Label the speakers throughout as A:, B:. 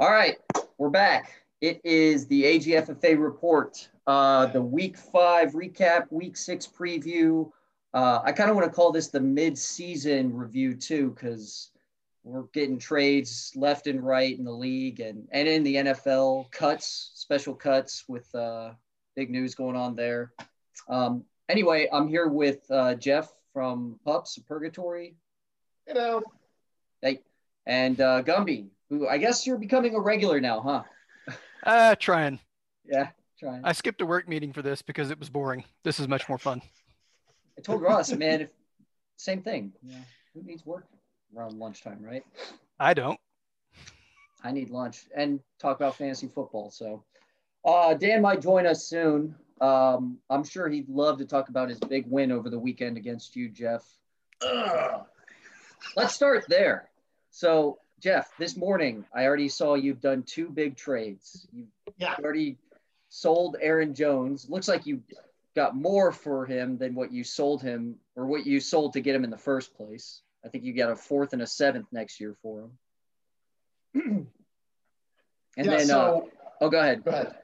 A: All right.
B: Cool.
A: All right, we're back. It is the AGFFA report, uh, the week five recap, week six preview. Uh, I kind of want to call this the mid-season review too, because we're getting trades left and right in the league and, and in the NFL cuts, special cuts with uh, big news going on there. Um, anyway, I'm here with uh, Jeff from Pups Purgatory.
B: You know,
A: Hey, and uh, Gumby, who I guess you're becoming a regular now, huh?
C: Uh, trying.
A: Yeah, trying.
C: I skipped a work meeting for this because it was boring. This is much more fun.
A: I told Ross, man, if, same thing. Yeah, who needs work around lunchtime, right?
C: I don't.
A: I need lunch and talk about fantasy football. So, uh, Dan might join us soon. Um, I'm sure he'd love to talk about his big win over the weekend against you, Jeff.
B: ugh.
A: Let's start there. So, Jeff, this morning I already saw you've done two big trades. You've
B: yeah,
A: already sold Aaron Jones. Looks like you got more for him than what you sold him or what you sold to get him in the first place. I think you got a fourth and a seventh next year for him. and
B: yeah.
A: then, uh,
B: so
A: oh, go ahead.
B: go ahead.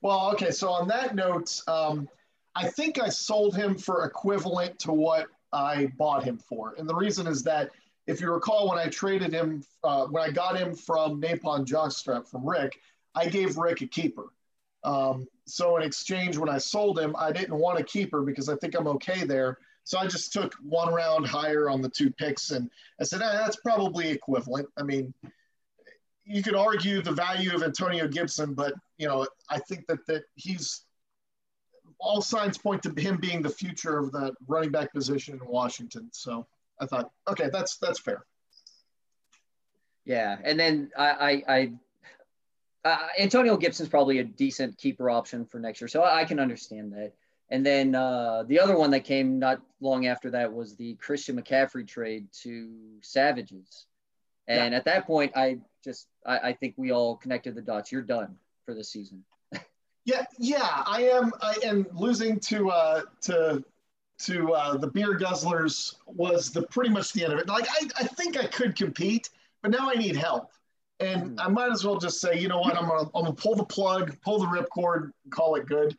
B: Well, okay. So on that note, um, I think I sold him for equivalent to what I bought him for, and the reason is that if you recall, when I traded him, uh, when I got him from Napon Jockstrap from Rick, I gave Rick a keeper. Um, so in exchange, when I sold him, I didn't want a keeper because I think I'm okay there. So I just took one round higher on the two picks, and I said ah, that's probably equivalent. I mean, you could argue the value of Antonio Gibson, but you know, I think that that he's all signs point to him being the future of the running back position in Washington. So I thought, okay, that's that's fair.
A: Yeah, and then I, I, I uh, Antonio Gibson's probably a decent keeper option for next year, so I, I can understand that. And then uh, the other one that came not long after that was the Christian McCaffrey trade to Savages. And at that point, I just I, I think we all connected the dots. You're done for the season.
B: Yeah, yeah, I am. I am losing to uh, to to uh, the beer guzzlers was the pretty much the end of it. Like I, I think I could compete, but now I need help, and I might as well just say, you know what, I'm gonna I'm gonna pull the plug, pull the ripcord, call it good.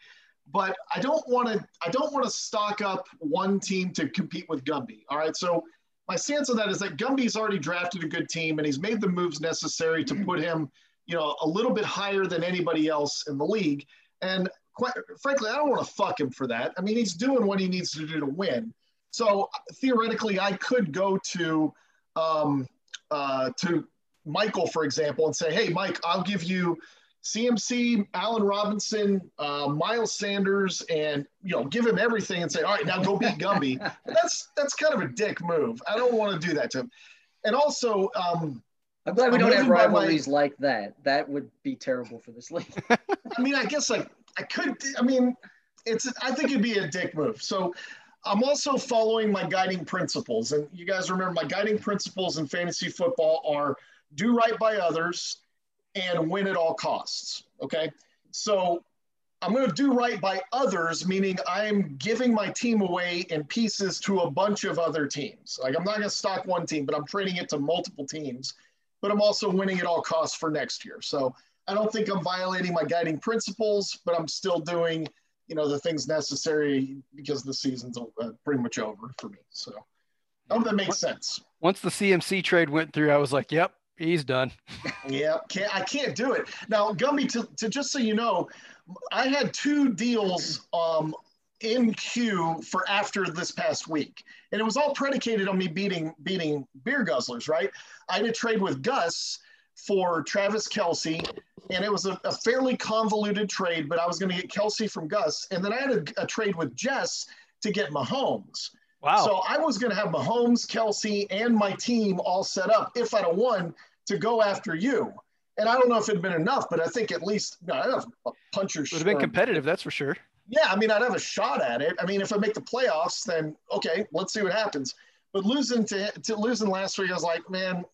B: But I don't want to. I don't want to stock up one team to compete with Gumby. All right, so my stance on that is that Gumby's already drafted a good team, and he's made the moves necessary to put him, you know, a little bit higher than anybody else in the league. And quite frankly, I don't want to fuck him for that. I mean, he's doing what he needs to do to win. So theoretically, I could go to um, uh, to Michael, for example, and say, "Hey, Mike, I'll give you CMC, Allen Robinson, uh, Miles Sanders, and you know, give him everything and say, all right, now go beat Gumby." that's that's kind of a dick move. I don't want to do that to him. And also, um,
A: I'm glad we
B: I'm
A: don't have
B: by my-
A: rivalries like that. That would be terrible for this league.
B: I mean, I guess like I could. I mean, it's. I think it'd be a dick move. So. I'm also following my guiding principles. And you guys remember my guiding principles in fantasy football are do right by others and win at all costs. Okay. So I'm going to do right by others, meaning I'm giving my team away in pieces to a bunch of other teams. Like I'm not going to stock one team, but I'm trading it to multiple teams. But I'm also winning at all costs for next year. So I don't think I'm violating my guiding principles, but I'm still doing, you know, the things necessary because the season's uh, pretty much over for me. So I hope that makes sense.
C: Once the CMC trade went through, I was like, yep, he's done.
B: Yeah, can't I can't do it. Now, Gumby, to, to just so you know, I had two deals um, in queue for after this past week, and it was all predicated on me beating beating beer guzzlers. Right? I had a trade with Gus for Travis Kelce, and it was a, a fairly convoluted trade, but I was going to get Kelce from Gus, and then I had a, a trade with Jess to get Mahomes.
C: Wow.
B: So I was going to have Mahomes, Kelce, and my team all set up if I'd have won to go after you. And I don't know if it'd been enough, but I think at least no, I'd have a puncher.
C: Would have been competitive, that's for sure.
B: Yeah, I mean, I'd have a shot at it. I mean, if I make the playoffs, then okay, let's see what happens. But losing to, to losing last week, I was like, man,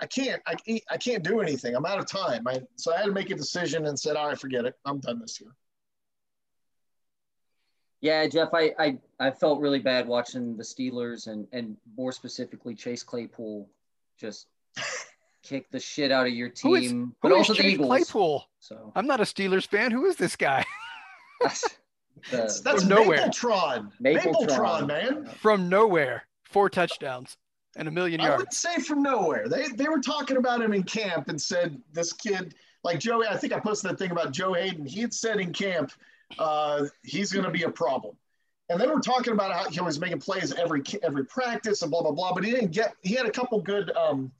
B: I can't, I, I can't do anything. I'm out of time. I, so I had to make a decision and said, all right, forget it. I'm done this year.
A: Yeah, Jeff, I, I, I felt really bad watching the Steelers and, and more specifically Chase Claypool just kick the shit out of your
C: Who is-
A: team,
C: Who
A: but
C: is
A: also the
C: Chase
A: Eagles.
C: Claypool?
A: So
C: I'm not a Steelers fan. Who is this guy?
A: the-
B: That's, that's
C: From nowhere.
B: Mapletron.
A: Mapletron.
B: Mapletron, man.
C: From nowhere, four touchdowns and a million yards.
B: I would say from nowhere. They they were talking about him in camp and said this kid, like Joe. I think I posted that thing about Joe Haden. He had said in camp, uh, he's going to be a problem. And then we're talking about how he was making plays every every practice and blah blah blah. But he didn't get. He had a couple good. Um,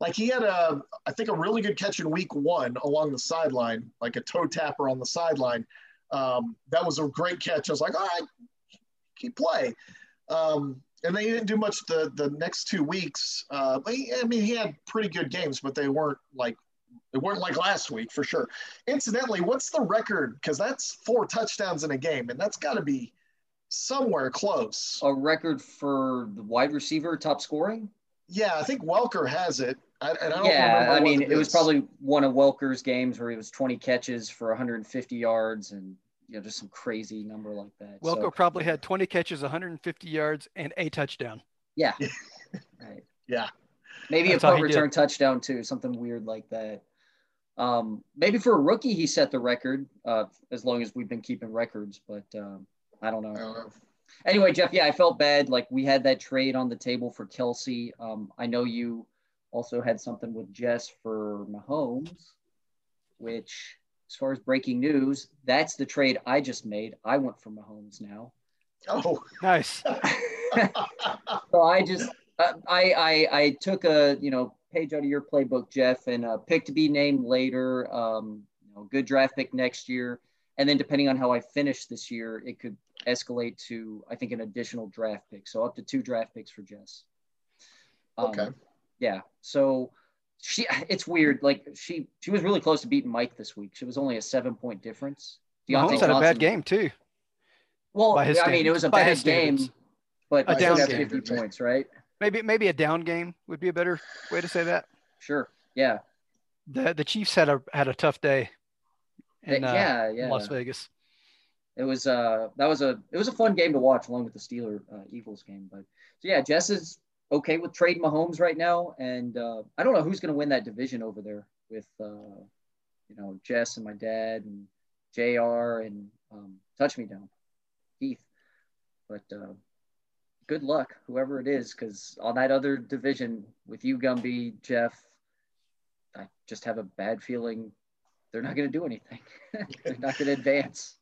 B: like he had a, I think a really good catch in week one along the sideline, like a toe tapper on the sideline. Um, that was a great catch. I was like, all right, keep play. Um, and they didn't do much the the next two weeks. Uh, I mean, he had pretty good games, but they weren't like they weren't like last week for sure. Incidentally, what's the record? Because that's four touchdowns in a game, and that's got to be somewhere close.
A: a record for the wide receiver top scoring.
B: Yeah, I think Welker has it. I, and I don't
A: Yeah, I mean, it was probably one of Welker's games where he was 20 catches for 150 yards and you know just some crazy number like that.
C: Welko
A: So,
C: probably had 20 catches, 150 yards, and a touchdown.
A: yeah, right.
B: Yeah.
A: Maybe
C: That's
A: a punt
C: he did.
A: return touchdown too, something weird like that. Um, maybe for a rookie, he set the record. Uh, as long as we've been keeping records, but um, I don't know.
B: I don't know.
A: Anyway, Jeff, yeah, I felt bad. Like we had that trade on the table for Kelce. Um, I know you also had something with Jess for Mahomes, which, as far as breaking news, that's the trade I just made. I went for Mahomes now.
B: Oh,
C: Nice.
A: so I just uh, I, I I took a you know page out of your playbook, Jeff, and uh, pick to be named later. Um, you know, good draft pick next year, and then depending on how I finish this year, it could escalate to I think an additional draft pick. So up to two draft picks for Jess. Um,
B: Okay.
A: Yeah. So she it's weird. Like she she was really close to beating Mike this week. She was only a seven point difference.
C: Mahomes had a bad game too.
A: Well, I mean, it was a.
C: By
A: bad game, but
C: A down
B: game.
A: 50 points, right?
C: Maybe maybe a down game would be a better way to say that.
A: Sure. Yeah.
C: The the Chiefs had a had a tough day in uh,
A: yeah, yeah.
C: Las Vegas.
A: It was uh that was a it was a fun game to watch along with the Steeler uh, Eagles game. But so yeah, Jess is okay with trading Mahomes right now, and uh, I don't know who's going to win that division over there with uh, you know Jess and my dad and Jr. and um, Touch Me Down, Keith. But uh, good luck, whoever it is, because on that other division with you, Gumby, Jeff, I just have a bad feeling they're not going to do anything. they're not going to advance.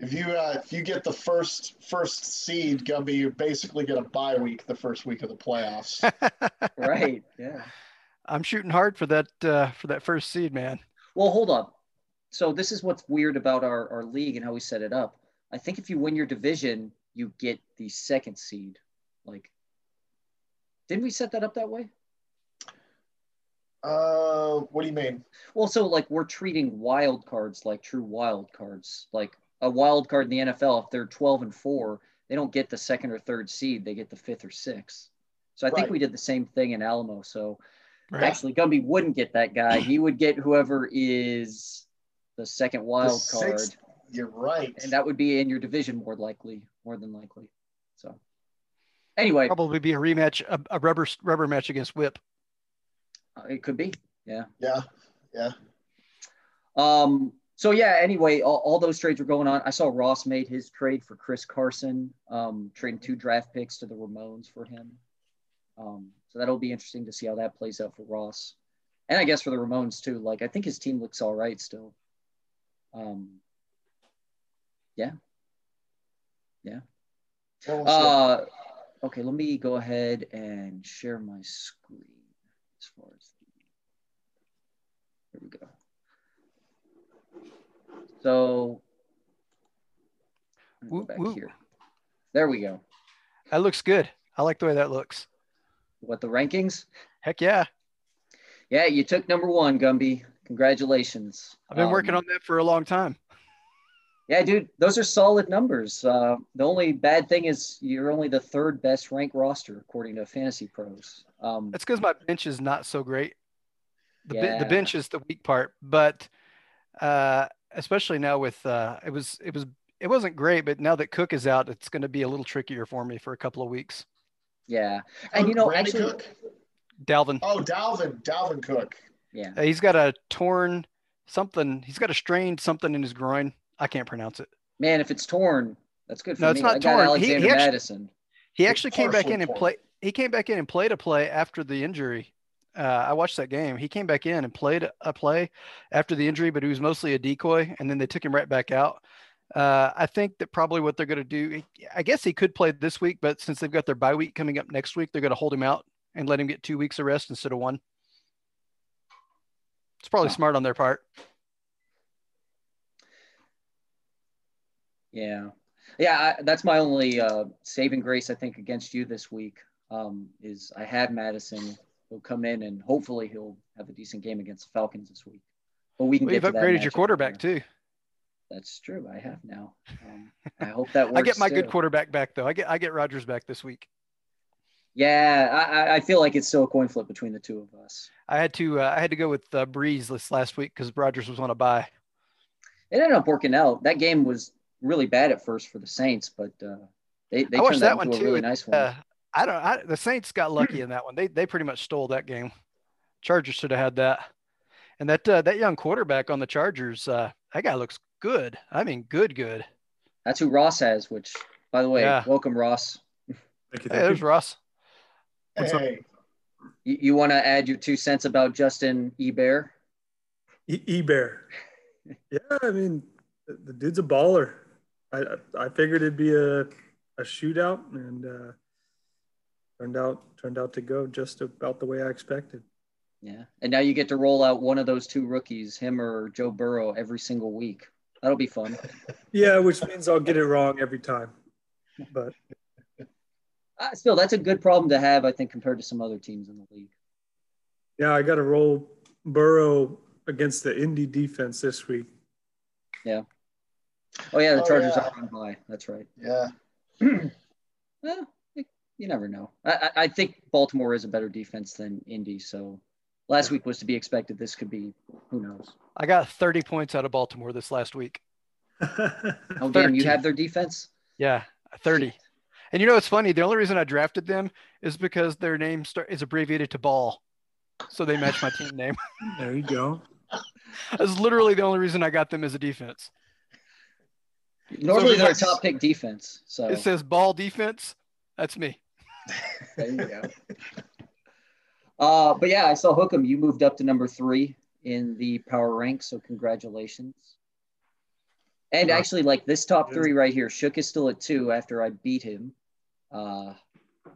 B: If you uh, if you get the first first seed, Gumby, you're basically get a bye week the first week of the playoffs.
A: right. Yeah.
C: I'm shooting hard for that uh, for that first seed, man.
A: Well, hold on. So this is what's weird about our, our league and how we set it up. I think if you win your division, you get the second seed. Like, didn't we set that up that way?
B: uh, what do you mean?
A: Well, so like we're treating wild cards like true wild cards. Like a wild card in the NFL, if they're 12 and four, they don't get the second or third seed, they get the fifth or sixth. So I think we did the same thing in Alamo. So
C: Right.
A: Actually, Gumby wouldn't get that guy. He would get whoever is the second wild
B: The
A: card,
B: sixth- You're right.
A: and that would be in your division more likely, more than likely. So, anyway,
C: Probably be a rematch, a, a rubber rubber match against Whip.
A: uh, it could be. Yeah.
B: yeah, yeah.
A: Um. So yeah. Anyway, all, all those trades were going on. I saw Ross made his trade for Chris Carson, um, trading two draft picks to the Ramones for him. Um. So that'll be interesting to see how that plays out for Ross, and I guess for the Ramones too. Like I think his team looks all right still. Um. Yeah. Yeah.
B: Well, we'll see.
A: Uh, okay, let me go ahead and share my screen as far as here we go. So back here. There we go.
C: That looks good. I like the way that looks.
A: What the rankings?
C: Heck yeah.
A: Yeah, you took number one, Gumby. Congratulations.
C: I've been working
A: Um,
C: on that for a long time.
A: Yeah, dude, those are solid numbers. Uh, the only bad thing is you're only the third best ranked roster according to Fantasy Pros. Um,
C: That's because my bench is not so great. The, ben- the bench is the weak part, but uh, especially now with uh, it was it was it wasn't great, but now that Cook is out, it's going to be a little trickier for me for a couple of weeks.
A: yeah, and you know,
B: Randy
A: actually,
B: Cook?
C: Dalvin.
B: Oh, Dalvin, Dalvin Cook.
A: Yeah.
C: Uh, he's got a torn something. He's got a strained something in his groin. I can't pronounce it.
A: Man, if it's torn, that's good for
C: No,
A: me.
C: it's not
A: I got
C: torn. He- he
A: Alexander
C: actually-
A: Madison.
C: He
B: It's
C: actually came back in and
B: torn.
C: play. He came back in and played a play after the injury. Uh, I watched that game. He came back in and played a play after the injury, but he was mostly a decoy, and then they took him right back out. Uh, I think that probably what they're going to do. I guess he could play this week, but since they've got their bye week coming up next week, they're going to hold him out and let him get two weeks of rest instead of one. It's probably smart on their part.
A: Yeah. Yeah, I, that's my only uh, saving grace, I think, against you this week. Um, is I had Madison. He'll come in and hopefully he'll have a decent game against the Falcons this week. But we can
C: Well, you've
A: get that
C: upgraded your quarterback too.
A: That's true. I have now. Um, I hope that works.
C: I get my good quarterback back though. I get I get Rodgers back this week.
A: Yeah, I, I- feel like it's still a coin flip between the two of us.
C: I had to uh, I had to go with uh, Brees this last week because Rodgers was on a bye.
A: It ended up working out. That game was really bad at first for the Saints, but uh, they they
C: I watched
A: turned
C: that
A: that
C: one
A: into a
C: too.
A: really nice one.
C: Uh, I don't. I, the Saints got lucky in that one. They they pretty much stole that game. Chargers should have had that. And that uh, that young quarterback on the Chargers, uh, that guy looks good. I mean, good, good.
A: That's who Ross has. Which, by the way,
C: Yeah.
A: welcome Ross.
D: Thank you.
C: Hey,
D: Thank
C: there's
D: you.
C: Ross.
D: What's up?
A: You, you want to add your two cents about Justin Eber?
D: E- E-Bear. Yeah, I mean, the, the dude's a baller. I, I I figured it'd be a, a shootout, and uh, turned out turned out to go just about the way I expected.
A: Yeah, and now you get to roll out one of those two rookies, him or Joe Burrow, every single week. That'll be fun.
D: Yeah, which means I'll get it wrong every time. But
A: Uh, still, that's a good problem to have, I think, compared to some other teams in the league.
D: yeah, I got to roll Burrow against the Indy defense this week. Yeah.
A: Oh yeah, the
B: Oh,
A: Chargers
B: yeah.
A: are on bye. That's right.
B: yeah.
A: Well, you never know. I, I I think Baltimore is a better defense than Indy. So last week was to be expected. This could be. Who knows?
C: I got 30 points out of Baltimore this last week.
A: Oh damn, you have their defense.
C: Yeah, 30. And you know it's funny? The only reason I drafted them is because their name start, is abbreviated to Ball, so they match my team name.
D: there you go.
C: That's literally the only reason I got them as a defense.
A: Normally they're a top pick defense. So
C: It says Ball defense. That's me.
A: There you go. Uh, but yeah, I saw Hookem. You moved up to number three in the power rank, so congratulations. And
D: Yeah.
A: actually, like this top three right here, Shook is still at two after I beat him. Uh,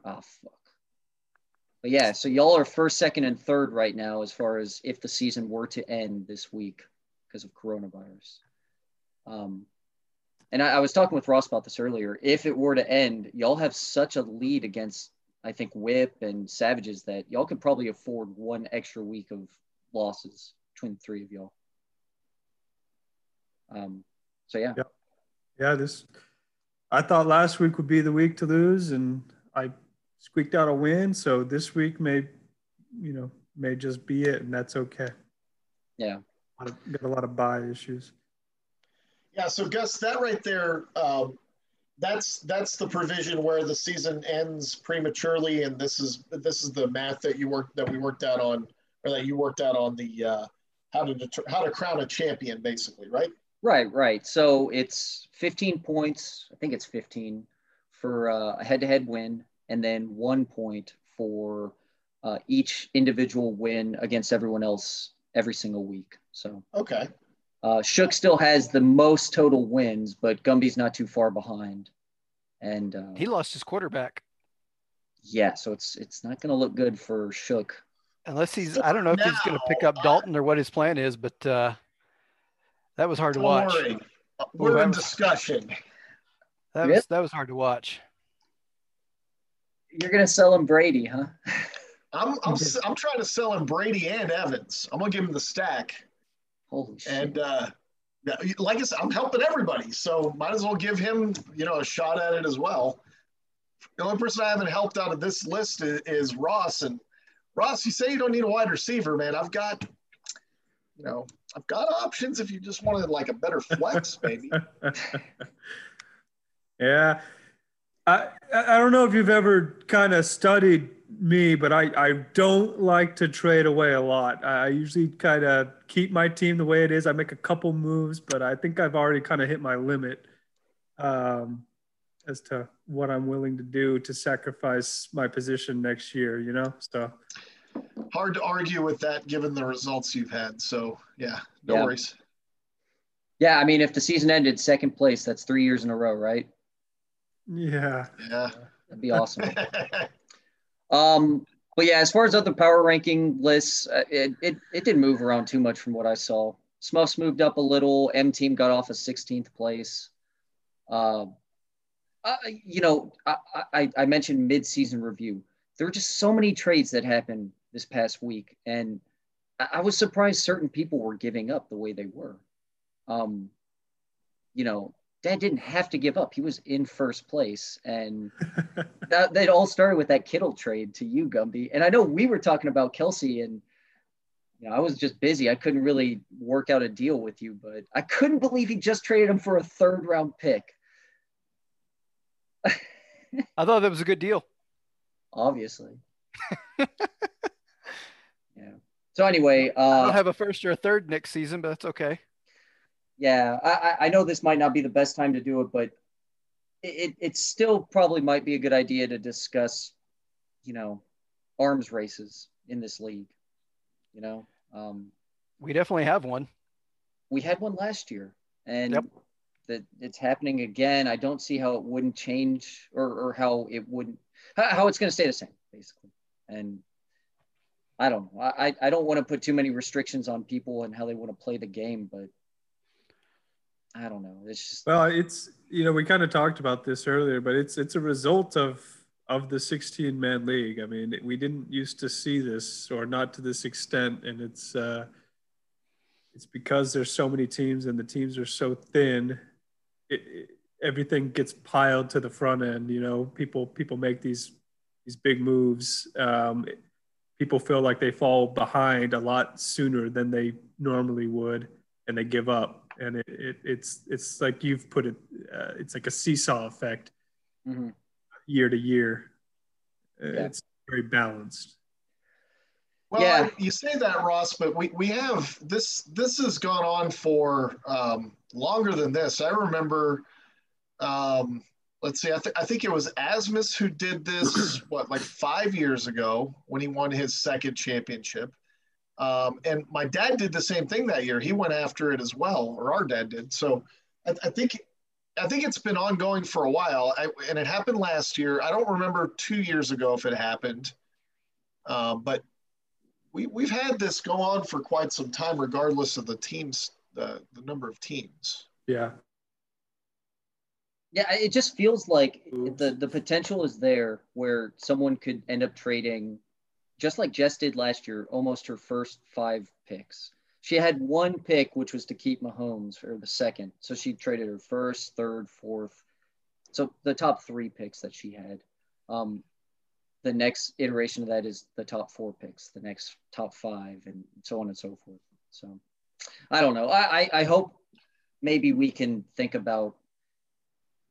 A: oh fuck. But yeah, so y'all are first, second, and third right now as far as if the season were to end this week because of coronavirus. Um, and I, I was talking with Ross about this earlier. If it were to end, y'all have such a lead against, I think, Whip and Savages that y'all could probably afford one extra week of losses between the three of y'all. Um, so yeah,
D: Yep. Yeah, this I thought last week would be the week to lose, and I squeaked out a win. So this week may, you know, may just be it, and that's okay.
A: yeah,
D: got a lot of bye issues.
B: Yeah, so Gus, that right there, um, that's that's the provision where the season ends prematurely, and this is this is the math that you worked that we worked out on, or that you worked out on the uh, how to deter, how to crown a champion, basically, right?
A: right, right. So it's 15 points. I think it's 15 for uh, a head-to-head win, and then one point for uh, each individual win against everyone else every single week. So
B: Okay.
A: Uh, Shook still has the most total wins, but Gumby's not too far behind. And uh,
C: He lost his quarterback.
A: yeah, so it's it's not going to look good for Shook.
C: Unless he's, I don't know if he's going to pick up Dalton or what his plan is, but uh, that was hard to
B: Don't
C: watch.
B: worry. We're
C: that
B: in
C: was-
B: discussion.
C: That
A: Really?
C: was that was hard to watch.
A: You're going to sell him Brady, huh?
B: I'm I'm s- I'm trying to sell him Brady and Evans. I'm gonna give him the stack,
A: Holy shit!
B: and uh, like I said, I'm helping everybody, so might as well give him you know a shot at it as well. The only person I haven't helped out of this list is, is Ross, and Ross, you say you don't need a wide receiver, man. I've got, you know, I've got options if you just wanted like a better flex, maybe.
D: yeah. I I don't know if you've ever kind of studied me, but I, I don't like to trade away a lot. I usually kind of keep my team the way it is. I make a couple moves, but I think I've already kind of hit my limit um, as to what I'm willing to do to sacrifice my position next year, you know? So
B: hard to argue with that given the results you've had. So, yeah, no
A: Yeah.
B: worries.
A: Yeah, I mean, if the season ended second place, that's three years in a row, right?
D: yeah.
B: Yeah.
A: That'd be awesome. Um, but yeah, as far as other power ranking lists, uh, it, it it didn't move around too much from what I saw. Smuffs moved up a little. M team got off a 16th place. Uh, uh, you know, I, I I mentioned mid-season review. There were just so many trades that happened this past week, and I, I was surprised certain people were giving up the way they were. Um, you know, Dad didn't have to give up. He was in first place, and that that all started with that Kittle trade to you, Gumby. And I know we were talking about Kelce, and you know, I was just busy. I couldn't really work out a deal with you, but I couldn't believe he just traded him for a third round pick.
C: I thought that was a good deal.
A: Obviously. yeah. So anyway, uh,
C: don't have a first or a third next season, but that's okay.
A: Yeah, I, I- know this might not be the best time to do it, but it, it, still probably might be a good idea to discuss, you know, arms races in this league. You know, um,
C: We definitely have one.
A: we had one last year and
C: Yep.
A: that it's happening again. I don't see how it wouldn't change or, or how it wouldn't, how, how it's going to stay the same basically. And I don't know. I- I don't want to put too many restrictions on people and how they want to play the game, but I don't know. It's just,
D: Well, it's you know we kind of talked about this earlier, but it's it's a result of of the 16 man league. I mean, we didn't used to see this or not to this extent, and it's uh, it's because there's so many teams and the teams are so thin. It, it, everything gets piled to the front end. You know, people people make these these big moves. Um, people feel like they fall behind a lot sooner than they normally would, and they give up. And it, it it's it's like you've put it. Uh, it's like a seesaw effect
A: mhm.
D: year to year. Uh,
A: Yeah.
D: It's very balanced.
B: Well,
A: Yeah.
B: I- you say that, Ross, but we, we have this. This has gone on for um, longer than this. I remember. Um, let's see. I, th- I think it was Asmus who did this. what, like five years ago when he won his second championship. Um, and my dad did the same thing that year. He went after it as well, or our dad did. So I, I think. I think it's been ongoing for a while, I, and it happened last year. I don't remember two years ago if it happened, um, but we, we've had this go on for quite some time, regardless of the teams, the, the number of teams.
D: Yeah.
A: Yeah, it just feels like
D: Oops.
A: the the potential is there where someone could end up trading, just like Jess did last year, almost her first five picks. She had one pick, which was to keep Mahomes for the second, so she traded her first, third, fourth, so the top three picks that she had. Um, the next iteration of that is the top four picks, the next top five, and so on and so forth. So, I don't know. I I, I hope maybe we can think about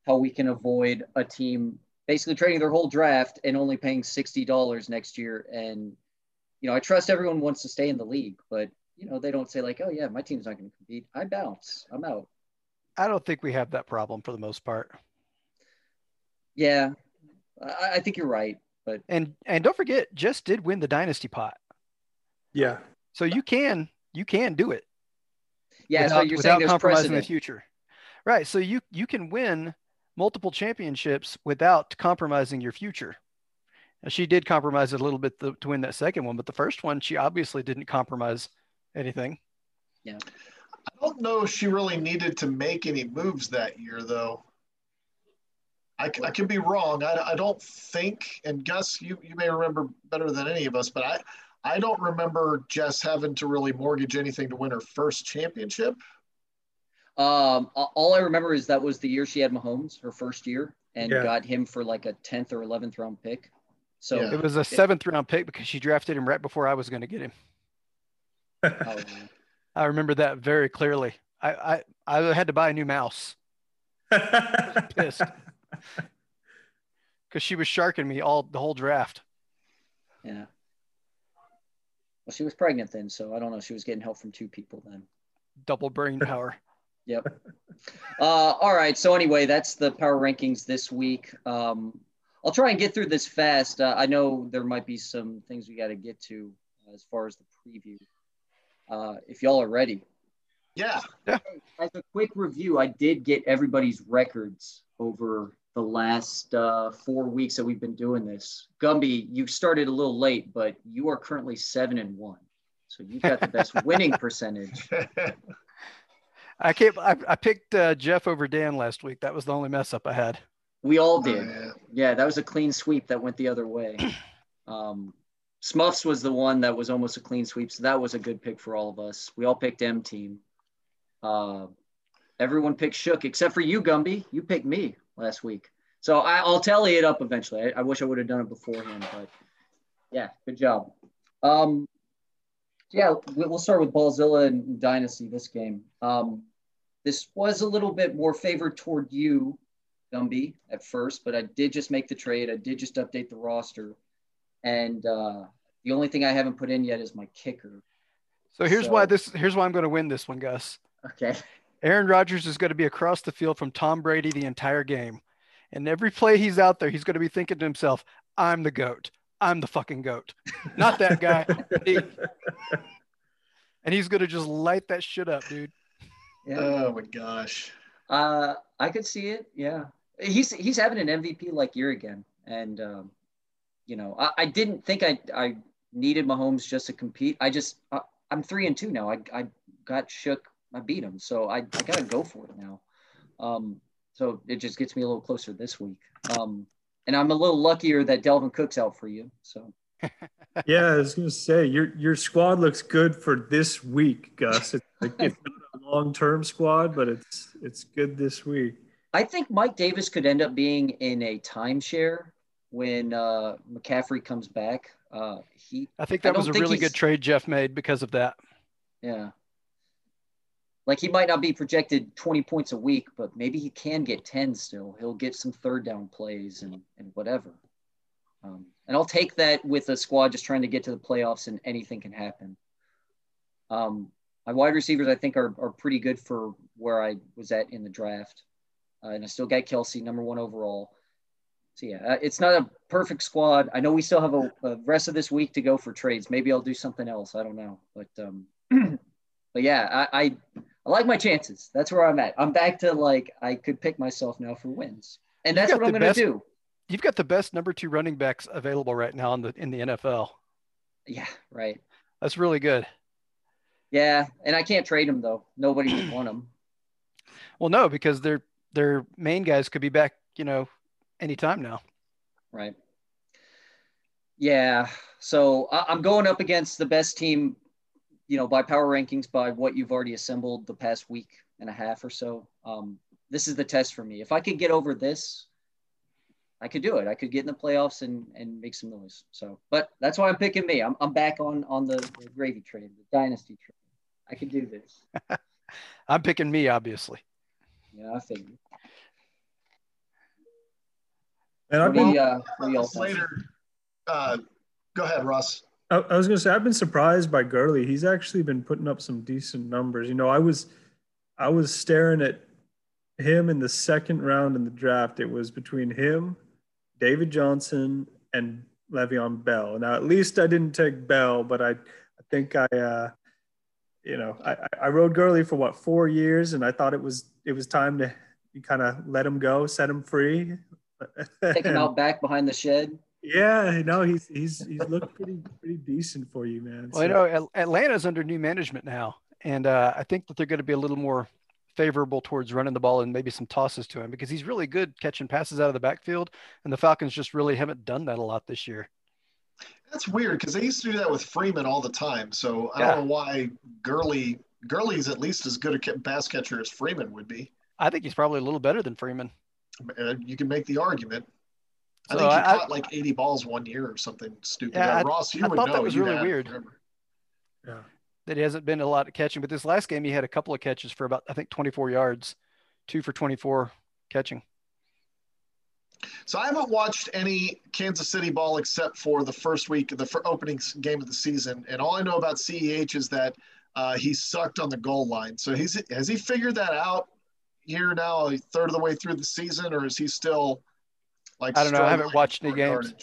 A: how we can avoid a team basically trading their whole draft and only paying $60 next year. And, you know, I trust everyone wants to stay in the league, but, you know, they don't say, like, oh, yeah, my team's not going to compete. I bounce. I'm out.
C: I don't think we have that problem for the most part.
A: Yeah, I, I think you're right. But
C: And and don't forget, Jess did win the dynasty pot,
D: Yeah.
C: so you can you can do it
A: yeah, so
C: without,
A: you're
C: without
A: saying there's
C: compromising the future, right? So you you can win multiple championships without compromising your future. Now, she did compromise a little bit to, to win that second one, but the first one she obviously didn't compromise anything. Yeah.
B: I don't know if she really needed to make any moves that year, though. I, I could be wrong. I, I don't think, and Gus, you, you may remember better than any of us, but I, I don't remember Jess having to really mortgage anything to win her first championship.
A: Um, all I remember is that was the year she had Mahomes, her first year, and
D: Yeah.
A: got him for like a 10th or 11th round pick. So,
B: Yeah.
C: It was a seventh round pick because she drafted him right before I was going to get him.
A: oh,
C: I remember that very clearly. I, I, I had to buy a new mouse pissed. because she was sharking me all the whole draft.
A: Yeah. Well, she was pregnant then, so I don't know. She was getting help from two people then.
C: Double brain power.
A: Yep. Uh, all right. So anyway, that's the power rankings this week. Um, I'll try and get through this fast. Uh, I know there might be some things we got to get to as far as the preview. Uh, if y'all are ready.
B: Yeah.
C: Yeah.
A: As a quick review, I did get everybody's records over the last uh, four weeks that we've been doing this. Gumby, you started a little late, but you are currently seven and one. So you've got the best winning percentage.
C: I can't. I, I picked uh, Jeff over Dan last week. That was the only mess up I had.
A: We all
B: Oh,
A: did.
B: yeah.
A: Yeah, that was a clean sweep that went the other way. Um, Smuffs was the one that was almost a clean sweep, so that was a good pick for all of us. We all picked M team. Uh, everyone picked Shook except for you, Gumby. You picked me last week, so I, I'll tally it up eventually. I, I wish I would have done it beforehand, but yeah, good job. Um, yeah, we- we'll start with Ballzilla and Dynasty this game. Um, this was a little bit more favored toward you, Gumby at first, but I did just make the trade. I did just update the roster. And uh, the only thing I haven't put in yet is my kicker.
C: So here's why this. Here's why I'm going to win this one, Gus.
A: Okay.
C: Aaron Rodgers is going to be across the field from Tom Brady the entire game, and every play he's out there, he's going to be thinking to himself, "I'm the goat. I'm the fucking goat, not that guy." And he's going to just light that shit up, dude.
A: Yeah.
B: Oh my gosh.
A: Uh, I could see it. Yeah. He's he's having an MVP like year again. And um, you know, I, I didn't think I I needed Mahomes just to compete. I just I, I'm three and two now. I I got shook. I beat him, so I I gotta go for it now. Um, so it just gets me a little closer this week. Um, and I'm a little luckier that Dalvin Cook's out for you. So
D: Yeah, I was gonna say your your squad looks good for this week, Gus. It's like it's not a long term squad, but it's it's good this week.
A: I think Mike Davis could end up being in a timeshare when uh, McCaffrey comes back. Uh, he
C: I think
A: I
C: that was a really good trade Jeff made because of that.
A: Yeah. Like he might not be projected 20 points a week, but maybe he can get 10 still. He'll get some third down plays and, and whatever. Um, and I'll take that with a squad just trying to get to the playoffs and anything can happen. Um, my wide receivers, I think, are, are pretty good for where I was at in the draft. Uh, and I still got Kelce, number one overall. So, yeah, uh, it's not a perfect squad. I know we still have a, a rest of this week to go for trades. Maybe I'll do something else. I don't know. But, um, but yeah, I, I I like my chances. That's where I'm at. I'm back to like I could pick myself now for wins, and that's what I'm going to do.
C: You've got the best number two running backs available right now in the in the NFL.
A: Yeah, right.
C: That's really good.
A: Yeah, and I can't trade them though. Nobody would want them.
C: Well, no, because their their main guys could be back, you know, anytime now.
A: Right. Yeah. So I, I'm going up against the best team, you know, by power rankings, by what you've already assembled the past week and a half or so. Um, this is the test for me. If I could get over this, I could do it. I could get in the playoffs and, and make some noise. So, but that's why I'm picking me. I'm, I'm back on on the, the gravy train, the dynasty train. I could do this.
C: I'm picking me, obviously.
A: Yeah, I figured.
D: And I've
A: do
D: been,
A: you, uh, what do y'all think?
B: Later. Uh, go ahead, Russ.
D: I, I was gonna say I've been surprised by Gurley. He's actually been putting up some decent numbers. You know, I was I was staring at him in the second round in the draft. It was between him, David Johnson, and Le'Veon Bell. Now at least I didn't take Bell, but I I think I uh you know I, I- I rode Gurley for what four years, and I thought it was it was time to kind of let him go, set him free.
A: Take him out back behind the shed.
D: Yeah, no, he's he's he's looked pretty pretty decent for you, man.
C: Well, I
D: So-
C: know Atlanta's under new management now, and uh, I think that they're going to be a little more favorable towards running the ball and maybe some tosses to him because he's really good catching passes out of the backfield, and the Falcons just really haven't done that a lot this year.
B: That's weird because they used to do that with Freeman all the time. So I
C: Yeah.
B: don't know why Gurley Gurley's at least as good a ca- pass catcher as Freeman would be.
C: I think he's probably a little better than Freeman.
B: Uh, you can make the argument. I
C: So
B: think he
C: I- I-
B: caught like 80 balls one year or something stupid.
C: Yeah, I-
B: Ross, you
C: I
B: would
C: thought
B: know.
C: that was really weird.
B: remember.
D: yeah.
C: That he hasn't been a lot of catching, but this last game he had a couple of catches for about I think 24 yards, two for 24 catching.
B: So I haven't watched any Kansas City ball except for the first week, the opening game of the season, and all I know about CEH is that uh, he sucked on the goal line. So he's has he figured that out here now, a third of the way through the season, or is he still like?
C: I don't know. I haven't watched any games.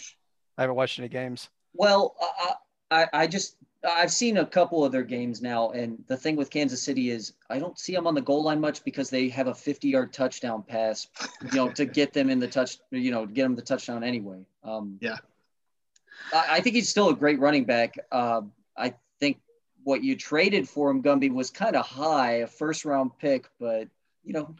C: I haven't watched any games.
A: Well, I, I, I just I've seen a couple of their games now, and the thing with Kansas City is I don't see them on the goal line much because they have a 50-yard touchdown pass, you know, to get them in the touch, you know, get them the touchdown anyway. Um,
B: yeah,
A: I, I, think he's still a great running back. Uh, I think what you traded for him, Gumby, was kind of high, a first-round pick, but you know.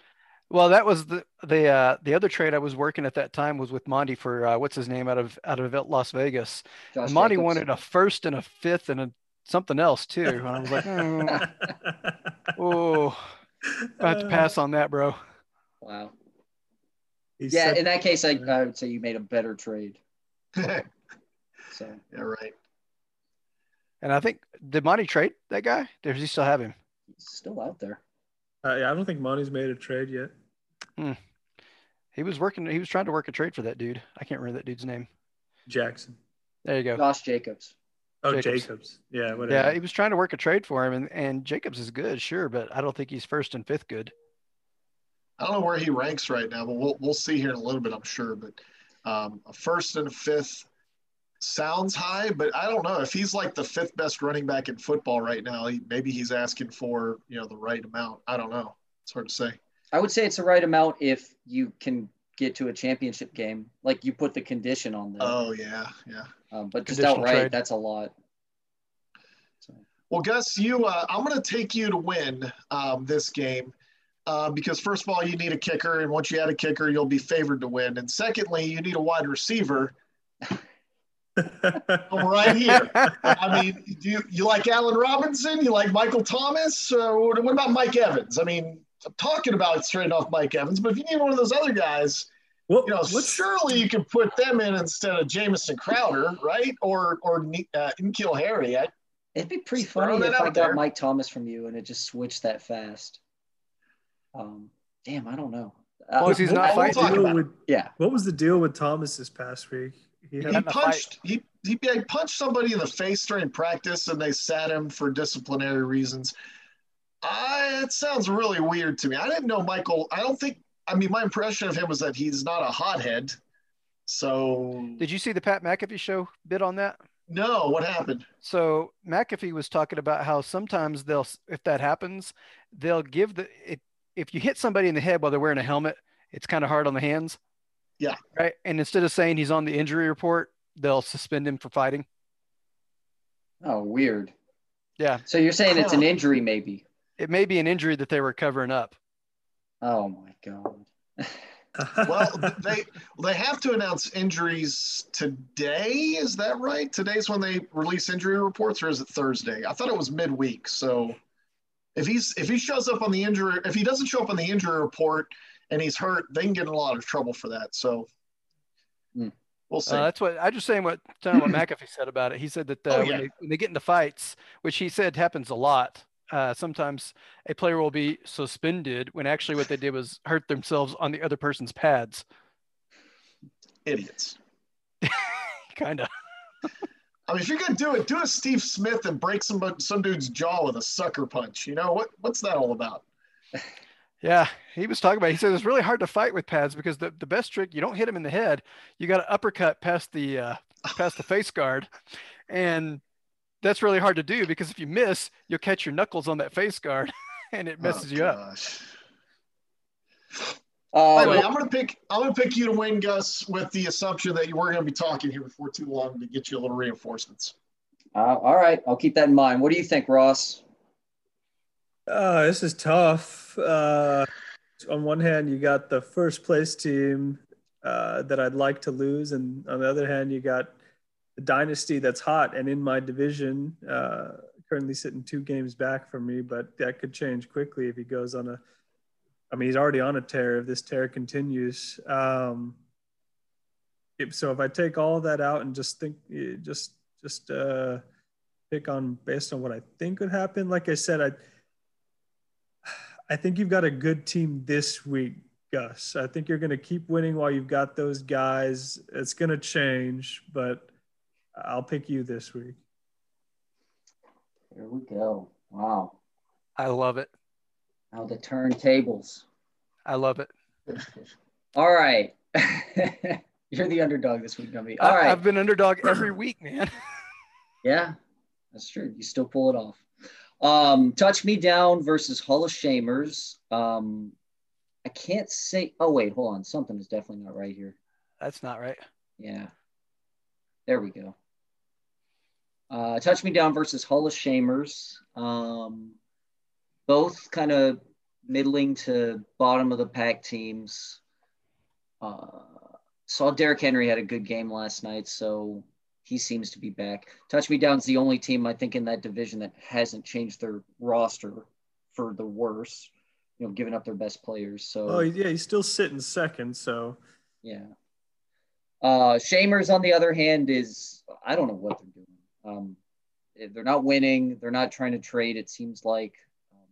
C: Well, that was the the uh, the other trade I was working at that time was with Monty for uh, what's his name out of out of Las Vegas. Josh Monty Jacobs. wanted a first and a fifth and a something else too, and I was like, mm, oh, I have to pass on that, bro.
A: Wow. He's yeah, in that case, I, I would say you made a better trade. so
B: yeah, right.
C: And I think did Monty trade that guy? Does he still have him?
A: He's still out there.
D: Uh, yeah, I don't think Monty's made a trade yet.
C: Hmm. He was working. He was trying to work a trade for that dude. I can't remember that dude's name.
D: Jackson.
C: There you go.
A: Josh Jacobs.
D: Oh, Jacobs. Jacobs. Yeah, whatever.
C: Yeah, he was trying to work a trade for him, and, and Jacobs is good, sure, but I don't think he's first and fifth good.
B: I don't know where he ranks right now, but we'll we'll see here in a little bit, I'm sure. But um, a first and a fifth sounds high, but I don't know if he's like the fifth best running back in football right now. He, maybe he's asking for you know the right amount. I don't know. It's hard to say.
A: I would say it's the right amount if you can get to a championship game. Like you put the condition on there.
B: Oh yeah, yeah.
A: Um, but just outright, trade. that's a lot.
B: So. Well, Gus, you, uh, I'm going to take you to win um, this game. Uh, because first of all, you need a kicker, and once you add a kicker, you'll be favored to win. And secondly, you need a wide receiver, right here. I mean, do you, you like Allen Robinson? You like Michael Thomas? Uh, what, what about Mike Evans? I mean, I'm talking about straight off Mike Evans, but if you need one of those other guys, well, you know, surely you can put them in instead of Jamison Crowder, right? Or or uh, N'Keal Harry. I,
A: It'd be pretty funny if I got there. Mike Thomas from you and it just switched that fast. Um, damn, I don't know.
C: Well, uh, he's not fighting.
D: With,
A: yeah.
D: What was the deal with Thomas this past week?
B: He, he punched he, he, he punched somebody in the face during practice, and they sat him for disciplinary reasons. I, it sounds really weird to me. I didn't know Michael. I don't think. I mean, my impression of him was that he's not a hothead. So,
C: did you see the Pat McAfee show bit on that?
B: No, what happened?
C: So McAfee was talking about how sometimes they'll, if that happens, they'll give the it, if you hit somebody in the head while they're wearing a helmet, it's kind of hard on the hands.
B: Yeah.
C: Right. And instead of saying he's on the injury report, they'll suspend him for fighting.
A: Oh, weird.
C: Yeah.
A: So you're saying it's an injury, maybe?
C: It may be an injury that they were covering up.
A: Oh my god.
B: well, they they have to announce injuries today. Is that right? Today's when they release injury reports, or is it Thursday? I thought it was midweek. So if he's if he shows up on the injury, if he doesn't show up on the injury report, and he's hurt, they can get in a lot of trouble for that. So mm. we'll see.
C: Uh, that's what I just saying what what McAfee said about it. He said that uh, oh, yeah. when, they, when, they, get into fights, which he said happens a lot. Uh, sometimes a player will be suspended when actually what they did was hurt themselves on the other person's pads.
B: Idiots.
C: kind of.
B: I mean, if you're gonna do it, do a Steve Smith and break some some dude's jaw with a sucker punch. You know what? What's that all about?
C: Yeah, he was talking about. It. He said it's really hard to fight with pads because the, the best trick you don't hit him in the head. You got to uppercut past the uh, past the face guard, and that's really hard to do because if you miss, you'll catch your knuckles on that face guard, and it messes oh, you up.
B: Uh, anyway, I'm gonna pick. I'm gonna pick you to win, Gus, with the assumption that you weren't gonna be talking here before too long to get you a little reinforcements.
A: Uh, all right, I'll keep that in mind. What do you think, Ross?
D: Uh, this is tough. Uh, on one hand, you got the first place team uh, that I'd like to lose, and on the other hand, you got the dynasty that's hot and in my division, uh, currently sitting two games back from me. But that could change quickly if he goes on a. I mean, he's already on a tear. If this tear continues, um, if, so if I take all that out and just think, just just uh, pick on based on what I think would happen. Like I said, I I think you've got a good team this week, Gus. I think you're going to keep winning while you've got those guys. It's going to change, but I'll pick you this week.
A: Here we go. Wow.
C: I love it.
A: Now the turntables.
C: I love it.
A: All right. You're the underdog this week, Gumby. All
C: I,
A: right.
C: I've been underdog every week, man.
A: Yeah, that's true. You still pull it off. Um, Touch Me Down versus Hall of Shamers. Um, I can't say. Oh wait, hold on. Something is definitely not right here.
C: That's not right.
A: Yeah. There we go. Uh, Touch Me Down versus Hall of Shamers. Um, both kind of middling to bottom of the pack teams. Uh, saw Derrick Henry had a good game last night, so he seems to be back. Touch Me Down's the only team I think in that division that hasn't changed their roster for the worse. You know, giving up their best players. So
D: Oh, yeah, he's still sitting second. So
A: yeah. Uh, Shamers, on the other hand, is I don't know what they're doing. Um, they're not winning. They're not trying to trade. It seems like um,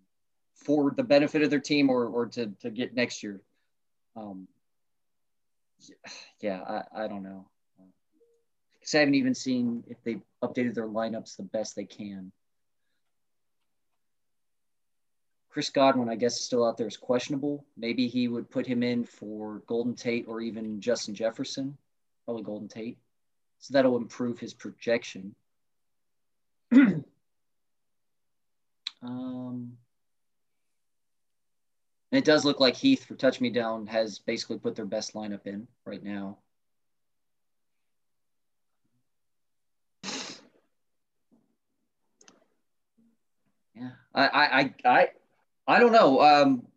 A: for the benefit of their team or or to to get next year. Um, yeah, I, I don't know. Because I haven't even seen if they updated their lineups the best they can. Chris Godwin, I guess, is still out there is questionable. Maybe he would put him in for Golden Tate or even Justin Jefferson, probably Golden Tate. So that'll improve his projection. um, and it does look like Heath for Touch Me Down has basically put their best lineup in right now. Yeah, I, I, I, I, don't know. Um,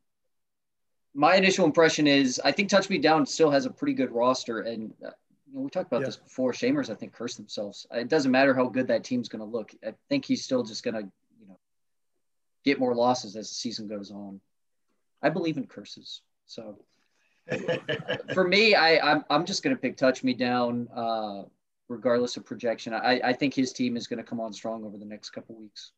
A: my initial impression is I think Touch Me Down still has a pretty good roster, and uh, you know, we talked about
D: Yeah.
A: this before. Shamers, I think, curse themselves. It doesn't matter how good that team's going to look. I think he's still just going to, you know, get more losses as the season goes on. I believe in curses, so for me, I I'm, I'm just going to pick Touch Me Down, uh, regardless of projection. I I think his team is going to come on strong over the next couple weeks.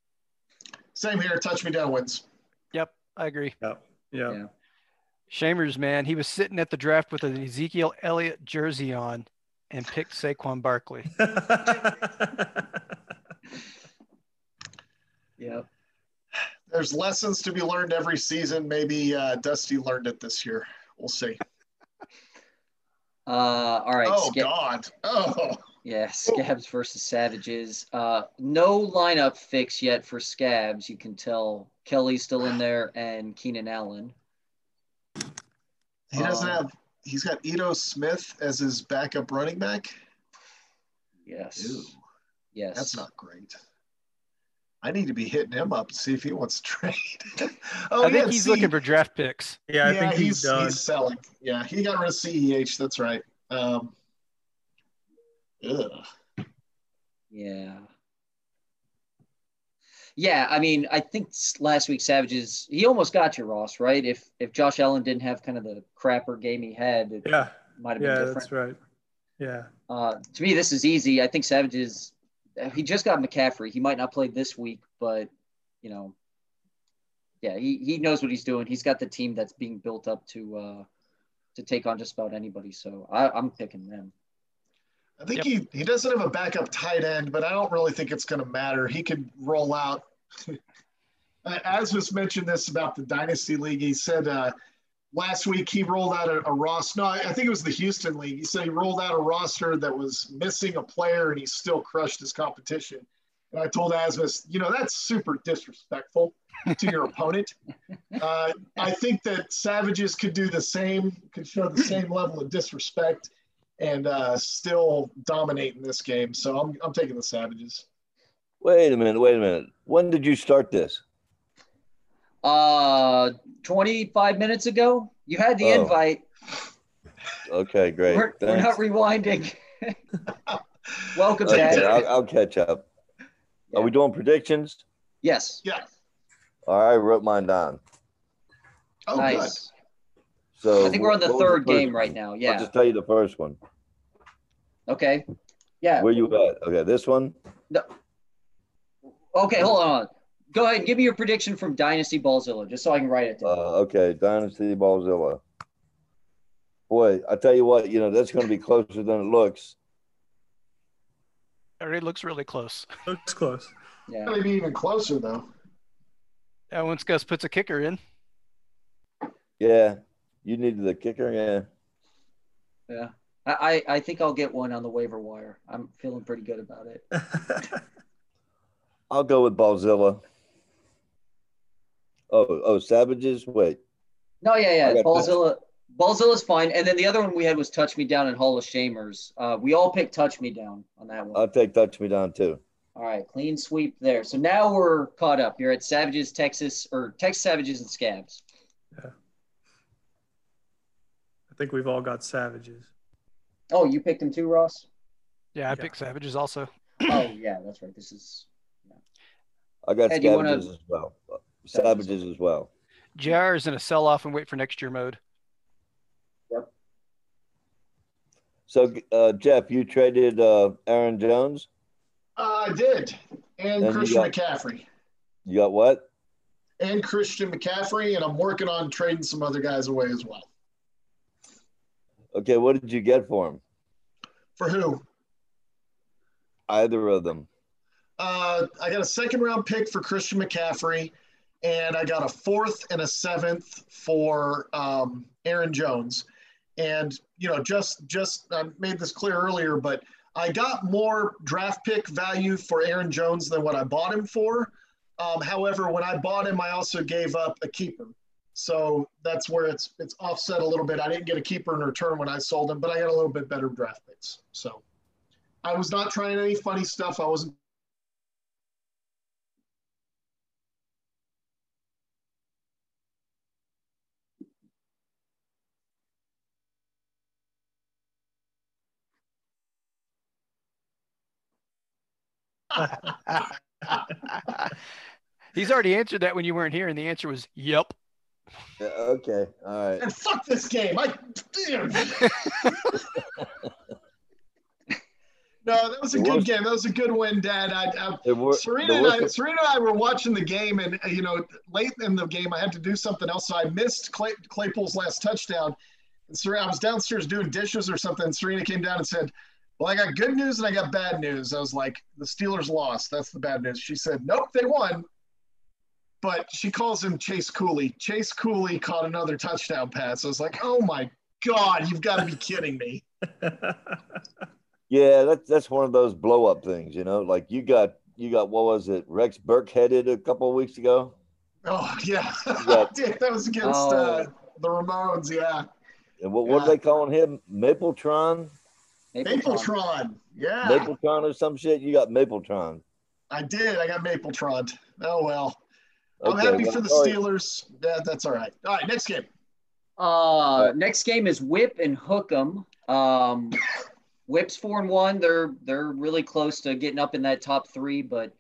B: Same here. Touch me down wins.
C: Yep, I agree.
D: yeah, yeah.
A: Yeah.
C: Shamers, man, he was sitting at the draft with an Ezekiel Elliott jersey on and picked Saquon Barkley.
A: Yeah.
B: There's lessons to be learned every season. Maybe uh, Dusty learned it this year. We'll see.
A: Uh, all right.
B: oh God. Oh.
A: Yeah, Scabs versus Savages. Uh, no lineup fix yet for Scabs. You can tell Kelly's still in there and Keenan Allen.
B: He doesn't
A: Um,
B: have. He's got Ito Smith as his backup running back.
A: Yes.
B: Ew,
A: Yes.
B: that's not great. I need to be hitting him up to see if he wants to trade. oh,
C: I think he's
B: C-
C: looking for draft picks.
D: yeah, I think he's, done.
B: he's selling. Yeah, he got rid of CEH. That's right. Um, ugh.
A: Yeah. Yeah, I mean, I think last week Savages he almost got you, Ross, right? If if Josh Allen didn't have kind of the crapper game he had, it
D: yeah,
A: might have been
D: yeah,
A: different.
D: that's right. Yeah,
A: Uh, to me, this is easy. I think Savages. He just got McCaffrey. He might not play this week, but you know, yeah, he, he knows what he's doing. He's got the team that's being built up to uh, to take on just about anybody. So I, I'm picking them.
B: I think
C: Yep.
B: he, he doesn't have a backup tight end, but I don't really think it's going to matter. He could roll out. Uh, As was mentioned this about the Dynasty League, he said uh, last week he rolled out a, a roster. No, I I think it was the Houston League. He said he rolled out a roster that was missing a player and he still crushed his competition. And I told Asmus, you know, that's super disrespectful to your opponent. Uh, I think that Savages could do the same, could show the same level of disrespect and uh, still dominate in this game. So I'm, I'm taking the Savages.
E: Wait a minute. Wait a minute. When did you start this?
A: Uh, 25 minutes ago, you had the
E: Oh,
A: invite.
E: Okay, great.
A: We're, we're not rewinding. Welcome,
E: Okay,
A: Dad.
E: I'll, I'll catch up.
A: Yeah.
E: Are we doing predictions?
A: Yes.
B: Yeah.
E: All right, I wrote mine down.
B: Oh,
A: nice.
E: So
A: I think we're on the third
E: first
A: game
E: one?
A: right now. Yeah.
E: I'll just tell you the first one.
A: Okay. Yeah.
E: Where you at? Okay, this one. No.
A: Okay, hold on. Go ahead. Give me your prediction from Dynasty Ballzilla, just so I can write it
E: Uh,
A: down.
E: okay, Dynasty Ballzilla. Boy, I tell you what, you know that's going to be closer than it looks.
C: It looks really close.
D: Looks close.
A: Yeah.
B: Maybe even closer though.
C: Yeah, once Gus puts a kicker in.
E: Yeah, you need the kicker. Yeah,
A: Yeah. I, I I think I'll get one on the waiver wire. I'm feeling pretty good about it.
E: I'll go with Ballzilla. Oh, oh, Savages. Wait,
A: No, yeah, yeah.
E: got
A: Ballzilla Ballzilla's fine. And then the other one we had was Touch Me Down and Hall of Shamers. Uh, we all picked Touch Me Down on that one.
E: I'll take Touch Me Down too.
A: all right, clean sweep there. So now we're caught up. You're at Savages, Texas, or Texas Savages and Scabs. Yeah.
D: I think we've all got savages.
A: Oh, you picked him too, Ross?
C: Yeah, I
D: Yeah.
C: picked Savages also.
A: Oh, yeah, that's right. This is
E: I got
A: Ed, you wanna-
E: Savages as well. Savages as well.
C: JR is in a sell off and wait for next year mode. Yep.
E: So, uh, Jeff, you traded uh, Aaron Jones.
B: Uh, I did, and
E: Then you
B: Christian
E: got-
B: McCaffrey,
E: You got what?
B: and Christian McCaffrey, and I'm working on trading some other guys away as well.
E: Okay, what did you get for him?
B: For who?
E: Either of them.
B: Uh, I got a second round pick for Christian McCaffrey, and I got a fourth and a seventh for um, Aaron Jones. And you know, just just I made this clear earlier, but I got more draft pick value for Aaron Jones than what I bought him for. Um, however, when I bought him, I also gave up a keeper, so that's where it's it's offset a little bit. I didn't get a keeper in return when I sold him, but I got a little bit better draft picks. So I was not trying any funny stuff. I wasn't
C: He's already answered that when you weren't here, and the answer was yep.
E: Yeah, okay, all right.
B: And fuck this game. I damn. No, that was a
E: It
B: good
E: was-
B: game. That was a good win, Dad. I, I,
E: It
B: Serena and I,
E: worst-
B: Serena and I were watching the game, and uh, you know, late in the game, I had to do something else, so I missed Clay, Claypool's last touchdown. And Serena, I was downstairs doing dishes or something. And Serena came down and said, "Well, I got good news and I got bad news." I was like, "The Steelers lost. That's the bad news." She said, "Nope, they won." But she calls him Chase Cooley. Chase Cooley caught another touchdown pass. I was like, "Oh my god, you've got to be kidding me!"
E: Yeah, that's that's one of those blow up things, you know. Like you got you got what was it? Rex Burkhead a couple of weeks ago.
B: Oh yeah,
E: Yeah.
B: Dude, that was against
A: Oh.
B: uh, the Ramones. Yeah,
E: And what, what are they calling him? Mapletron?
B: Mapletron. Yeah,
E: Mapletron or some shit? You got Mapletron.
B: I did. I got Mapletron. Oh well. I'm happy
E: well,
B: for the
E: sorry.
B: Steelers. Yeah, that's all right. All right, next game.
A: Uh, next game is Whip and Hook'em. Um, Whip's four and one. They're they're really close to getting up in that top three, but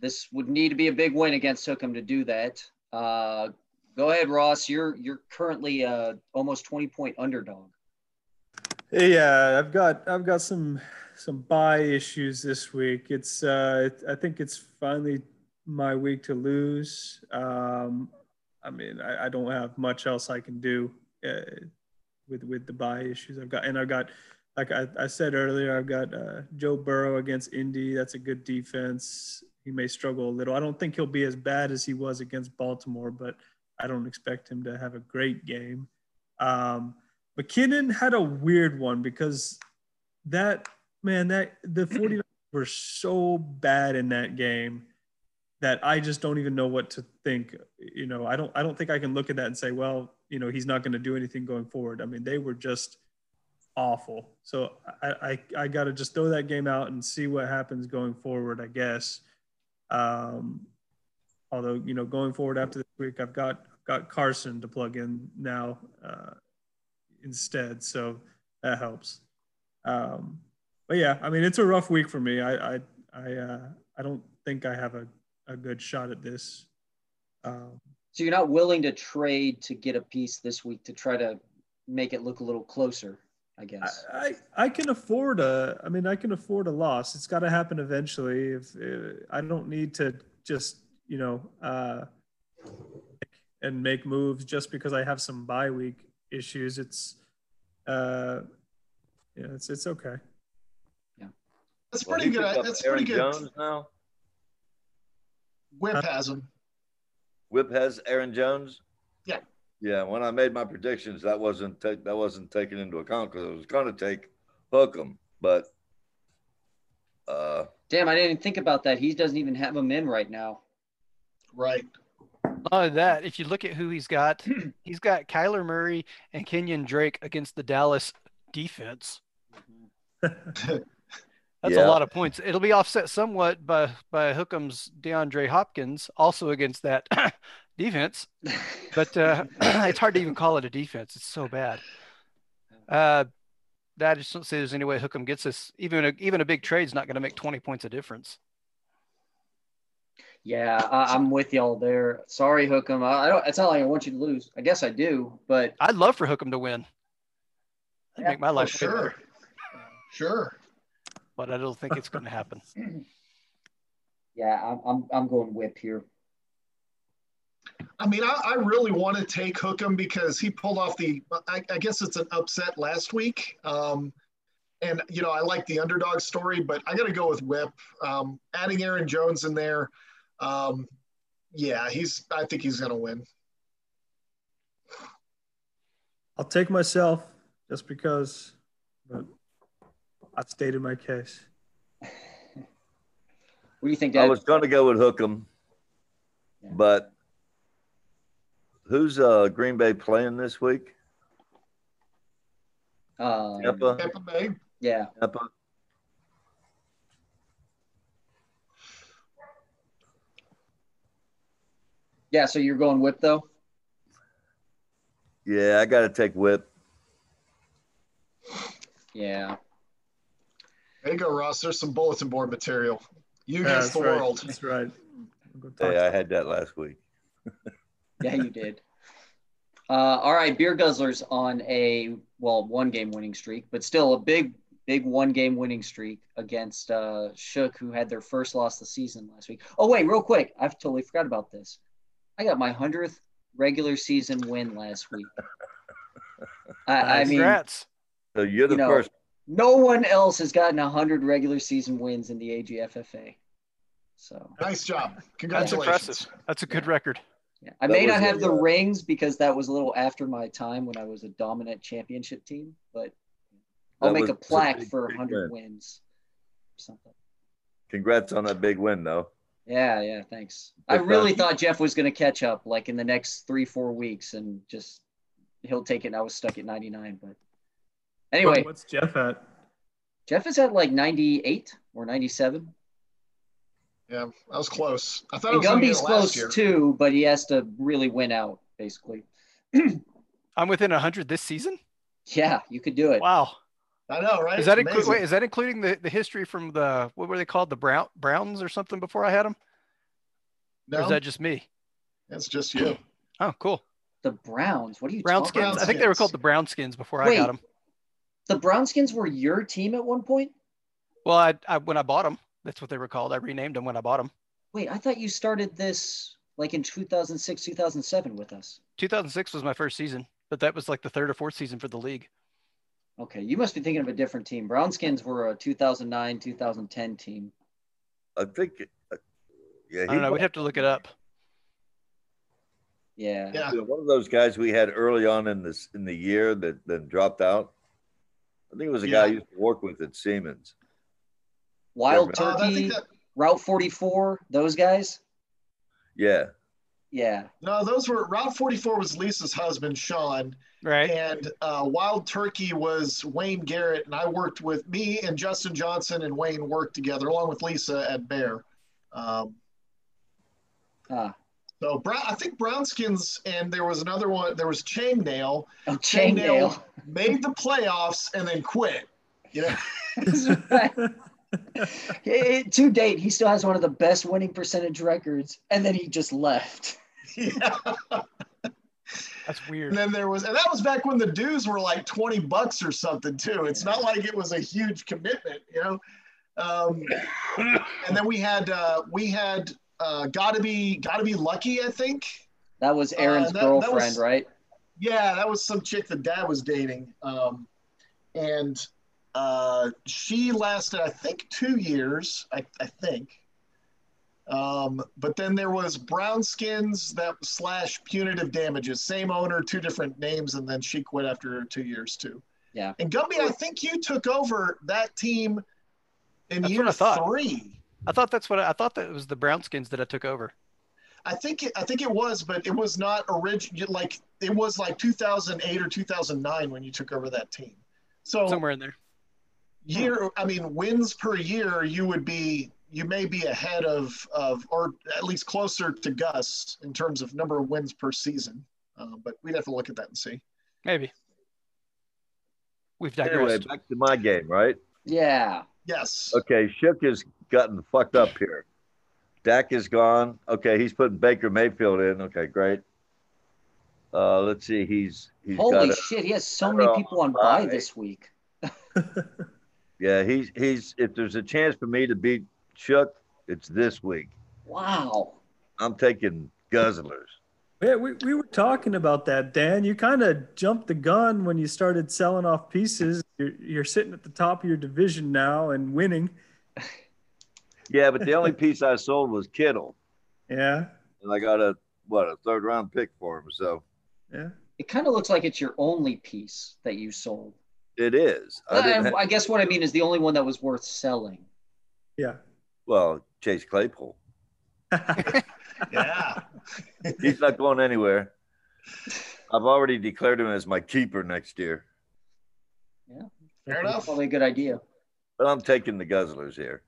A: this would need to be a big win against Hook'em to do that. Uh, go ahead, Ross. You're you're currently uh almost twenty point underdog.
D: Yeah, I've got I've got some some bye issues this week. It's uh I think it's finally my week to lose. Um I mean, I, I don't have much else I can do uh, with with the bye issues I've got, and I've got like I, I said earlier, I've got uh, Joe Burrow against Indy. That's a good defense. He may struggle a little. I don't think he'll be as bad as he was against Baltimore, but I don't expect him to have a great game. Um, McKinnon had a weird one because that man, that the 49ers were so bad in that game that I just don't even know what to think. You know, I don't I don't think I can look at that and say, well, you know, he's not going to do anything going forward. I mean, they were just awful. So I I, I got to just throw that game out and see what happens going forward. I guess. Um, although you know, going forward after this week, I've got got Carson to plug in now uh, instead, so that helps. Um, but yeah, I mean, it's a rough week for me. I I I, uh, I don't think I have a, a good shot at this. Um,
A: So you're not willing to trade to get a piece this week to try to make it look a little closer, I guess.
D: I, I I can afford a. I mean, I can afford a loss. It's got to happen eventually. If uh, I don't need to just you know uh, and make moves just because I have some bye week issues. It's Uh, yeah, it's it's okay.
B: Yeah, that's
E: Well,
B: pretty
E: he
B: good. That's
E: Aaron
B: pretty good.
E: Jones now.
B: Whip has him.
E: Whip has Aaron Jones.
B: Yeah.
E: Yeah. When I made my predictions, that wasn't ta- that wasn't taken into account because I was going to take Hookem, but uh,
A: Damn, I didn't even think about that. He doesn't even have him in right now.
B: Right.
C: Not only that, if you look at who he's got, he's got Kyler Murray and Kenyan Drake against the Dallas defense. That's
E: Yeah.
C: a lot of points. It'll be offset somewhat by by Hookham's DeAndre Hopkins, also against that defense. But uh, it's hard to even call it a defense. It's so bad. Uh, I just don't see there's any way Hookham gets this. Even a, even a big trade's not going to make 20 points of difference.
A: Yeah, I, I'm with y'all there. Sorry, Hookem. I, I don't. It's not like I want you to lose. I guess I do, but
C: I'd love for Hookham to win. That'd
A: Yeah,
C: make my life way better,
B: sure. Sure.
C: but I don't think it's going to happen.
A: yeah, I'm I'm, I'm going whip here.
B: I mean, I, I really want to take Hookem because he pulled off the, I, I guess it's an upset last week. Um, and, you know, I like the underdog story, but I got to go with Whip. Um, adding Aaron Jones in there. Um, yeah, he's, I think he's going to win.
D: I'll take myself just because, but I've stated my case.
A: What do you think,
E: I was going to go with Hookem,
A: Yeah.
E: but who's uh, Green Bay playing this week?
A: Um,
E: Tampa.
B: Tampa Bay.
A: Yeah,
E: Tampa.
A: Yeah. So you're going whip though.
E: Yeah, I got to take Whip.
A: Yeah.
B: There you go, Ross. There's some bulletin board material. You
D: Yeah,
B: against the
D: right.
B: world.
D: That's right. I'll go talk
E: Hey,
D: to-
E: I had that last week.
A: Yeah, you did. Uh, all right, beer guzzlers on a well one game winning streak, but still a big big one game winning streak against uh, Shook, who had their first loss of the season last week. Oh wait, real quick, I've totally forgot about this. I got my hundredth regular season win last week. I, I mean,
C: Congrats.
E: So you're the
A: You know,
E: first.
A: no one else has gotten hundred regular season wins in the AGFFA. So
B: Nice job. Congratulations.
C: That's
B: Congratulations.
C: impressive. That's a good record.
A: yeah. I
E: That
A: may not have the
E: uh,
A: rings because that was a little after my time when I was a dominant championship team, but I'll
E: That
A: make
E: was
A: a
E: a
A: plaque
E: big,
A: for
E: big
A: 100
E: win.
A: wins something.
E: Congrats on that big win, though.
A: Yeah, yeah, thanks. I
E: uh,
A: really
E: job.
A: thought Jeff was going to catch up like in the next three, four weeks and just he'll take it. And I was stuck at 99. But anyway,
D: what's Jeff at?
A: Jeff is at like 98 or 97.
B: Yeah, that was close. I thought it
A: And
B: was gonna
A: Gumby's
B: last
A: close
B: year.
A: too, but he has to really win out, basically.
C: I'm within 100 this season.
A: Yeah, you could do it.
C: Wow.
B: I know, right?
C: Is that
B: Amazing.
C: inclu- wait, is that including the, the history from the what were they called the Brown Browns or something before I had them? Or is that just me?
B: it's just you.
C: Oh, cool.
A: The Browns. What are you
C: Brown
A: talking
C: skins.
A: about?
C: I think they were called the Brown skins before I got them.
A: The Brownskins were your team at one point?
C: Well, I, I when I bought them, that's what they were called. I renamed them when I bought them.
A: Wait, I thought you started this like in 2006, 2007 with us.
C: 2006 was my first season, but that was like the third or fourth season for the league.
A: Okay, you must be thinking of a different team. Brownskins were a 2009, 2010 team.
E: I think. uh, Yeah,
C: I don't know. We'd have to look it up.
A: Yeah.
B: Yeah.
E: One of those guys we had early on in this in the year that then dropped out. I think it was a guy I used to work with at Siemens.
A: Wild
B: Uh, I
A: Turkey,
B: think that
A: Route 44, those guys.
E: Yeah,
A: Yeah.
B: no, those were Route 44 was Lisa's husband, Sean,
C: Right.
B: and uh, Wild Turkey was Wayne Garrett, and I worked with me and Justin Johnson and Wayne worked together along with Lisa at Bear. Um,
A: Ah.
B: so Brown, I think Brownskins, and there was another one. There was Chainmail
A: Oh,
B: Chainmail.
A: chainmail.
B: made the playoffs and then quit. You know,
A: to date, he still has one of the best winning percentage records, and then he just left.
B: yeah.
C: That's weird.
B: And then there was, and that was back when the dues were like 20 bucks or something too. It's not like it was a huge commitment, you know? Um, and then we had, uh, we had, uh, gotta be, gotta be lucky, I think.
A: That was
B: Uh,
A: Aaron's
B: that- that
A: girlfriend,
B: was-
A: right?
B: Yeah, that was some chick that dad was dating. Um, and uh, she lasted, I think, two years. I, I think. Um, but then there was Brown Skins that slash punitive damages. Same owner, two different names, and then she quit after two years too.
A: Yeah.
B: And Gumby, I think you took over that team in
C: That's
B: year
C: what I thought.
B: three.
C: I thought that's what I, I thought that it was the Brownskins that I took over.
B: I think it, I think it was, but it was not original. Like it was like 2008 or 2009 when you took over that team. So
C: Somewhere in there.
B: year, I mean, wins per year, you would be, you may be ahead of, of, or at least closer to Gus in terms of number of wins per season. Uh, but we'd have to look at that and see.
C: Maybe. We've
E: Anyway, back to my game, right?
A: Yeah.
B: Yes.
E: Okay, Shook has gotten fucked up here. Dak is gone. Okay, he's putting Baker Mayfield in. Okay, great. Uh, let's see. He's he's
A: Holy
E: got a,
A: shit, he has so many people on buy
E: Bye.
A: this week.
E: yeah. He's he's if there's a chance for me to beat Shook, it's this week.
A: Wow.
E: I'm taking Guzzlers.
D: Yeah, we, we were talking about that, Dan. You kind of jumped the gun when you started selling off pieces. You're, you're sitting at the top of your division now and winning.
E: Yeah, but the only piece I sold was Kittle,
D: Yeah,
E: and I got a what a third round pick for him. So
D: yeah.
A: It kind of looks like it's your only piece that you sold.
E: it is. I
A: I,
E: have-
A: I guess what I mean is the only one that was worth selling.
D: Yeah.
E: Well, Chase Claypool.
B: Yeah.
E: He's not going anywhere. I've already declared him as my keeper next year, Yeah.
B: Fair enough.
A: Probably a good idea.
E: but I'm taking the Guzzlers here.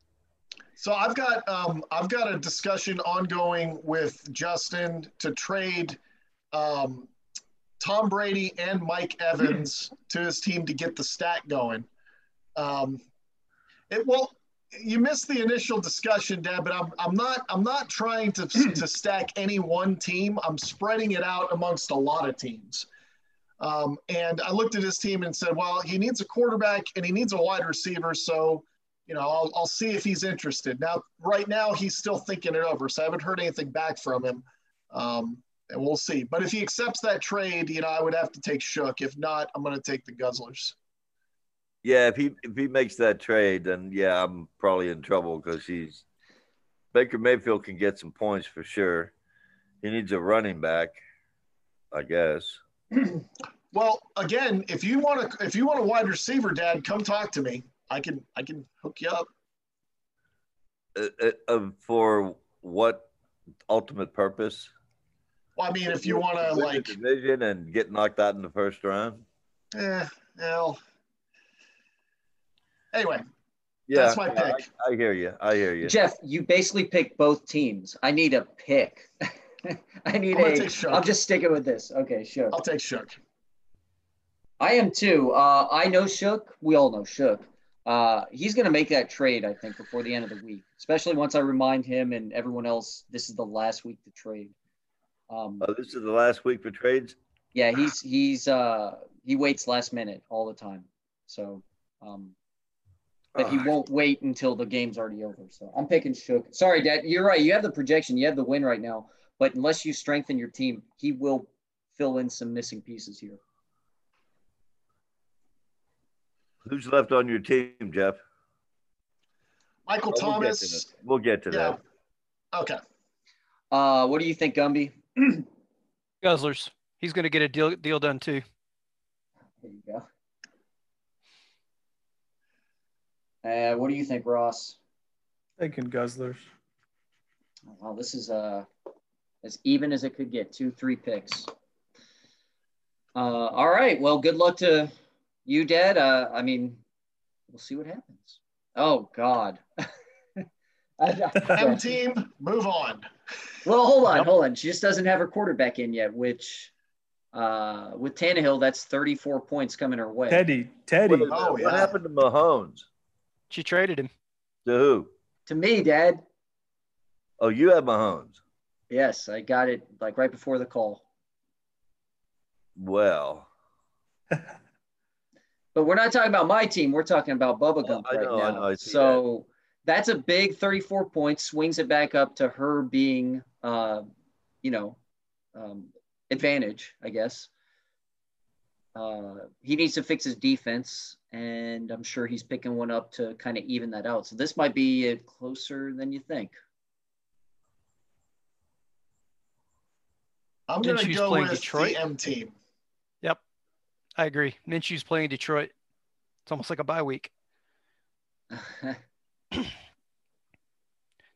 B: So I've got um, I've got a discussion ongoing with Justin to trade um, Tom Brady and Mike Evans to his team to get the stat going. Um, it well, you missed the initial discussion, Dad, but I'm I'm not I'm not trying to to stack any one team. I'm spreading it out amongst a lot of teams. Um, and I looked at his team and said, well, he needs a quarterback and he needs a wide receiver. So you know, I'll, I'll see if he's interested. Now, right now, he's still thinking it over, so I haven't heard anything back from him, um, and we'll see. But if he accepts that trade, you know, I would have to take Shook. If not, I'm going to take the Guzzlers.
E: Yeah, if he if he makes that trade, then yeah, I'm probably in trouble because he's Baker Mayfield can get some points for sure. He needs a running back, I guess.
B: Well, again, if you want to, if you want a wide receiver, Dad, come talk to me. I can, I can hook you up.
E: Uh, uh, uh, for what ultimate purpose?
B: Well, I mean, if you want to, like,
E: division and get knocked out in the first round.
B: Yeah, well. Anyway,
E: Yeah,
B: That's my pick.
E: I, I hear you. I hear you.
A: Jeff, you basically picked both teams. I need a pick. I need
B: I'm gonna
A: a.
B: take Shook.
A: I'm just sticking with this. Okay, sure.
B: I'll take Shook.
A: I am too. Uh, I know Shook. We all know Shook. Uh, he's going to make that trade, I think, before the end of the week, especially once I remind him and everyone else this is the last week to trade. Um,
E: Oh, this is the last week for trades.
A: yeah, he's he's uh, he waits last minute all the time. So, um, but he won't wait until the game's already over. So I'm picking Shook. Sorry, Dad. You're right. You have the projection. You have the win right now. But unless you strengthen your team, he will fill in some missing pieces here.
E: Who's left on your team, Jeff?
B: Michael
E: Oh, we'll get to
B: Thomas.
E: that. We'll get to
B: Yeah.
E: that.
B: Okay.
A: Uh, what do you think, Gumby?
C: Guzzlers. He's going to get a deal deal done too.
A: There you go. Uh, what do you think, Ross?
D: Thinking Guzzlers.
A: Well, this is uh, as even as it could get. Two, three picks. Uh, all right. Well, good luck to you, Dad. Uh, I mean, we'll see what happens. Oh God. I-
B: M team, move on.
A: well, hold on,
C: Yep.
A: hold on. She just doesn't have her quarterback in yet, which uh, with Tannehill, that's 34 points coming her way.
D: Teddy, Teddy.
E: What,
B: Oh,
E: what
B: yeah.
E: happened to Mahomes?
C: She traded him.
E: To who?
A: To me, Dad.
E: Oh, you have Mahomes.
A: Yes, I got it like right before the call.
E: Well,
A: But we're not talking about my team. We're talking about Bubba Gump
E: Oh, I
A: right
E: know, I
A: now.
E: know, I see
A: so that's a big 34 points, swings it back up to her being, uh, you know, um, advantage, I guess. Uh, he needs to fix his defense, and I'm sure he's picking one up to kind of even that out. So this might be uh, closer than you think.
B: I'm going to
C: Minshew's
B: go
C: playing
B: with
C: Detroit.
B: the M team.
C: Yep, I agree. Minshew's playing Detroit. It's almost like a bye week.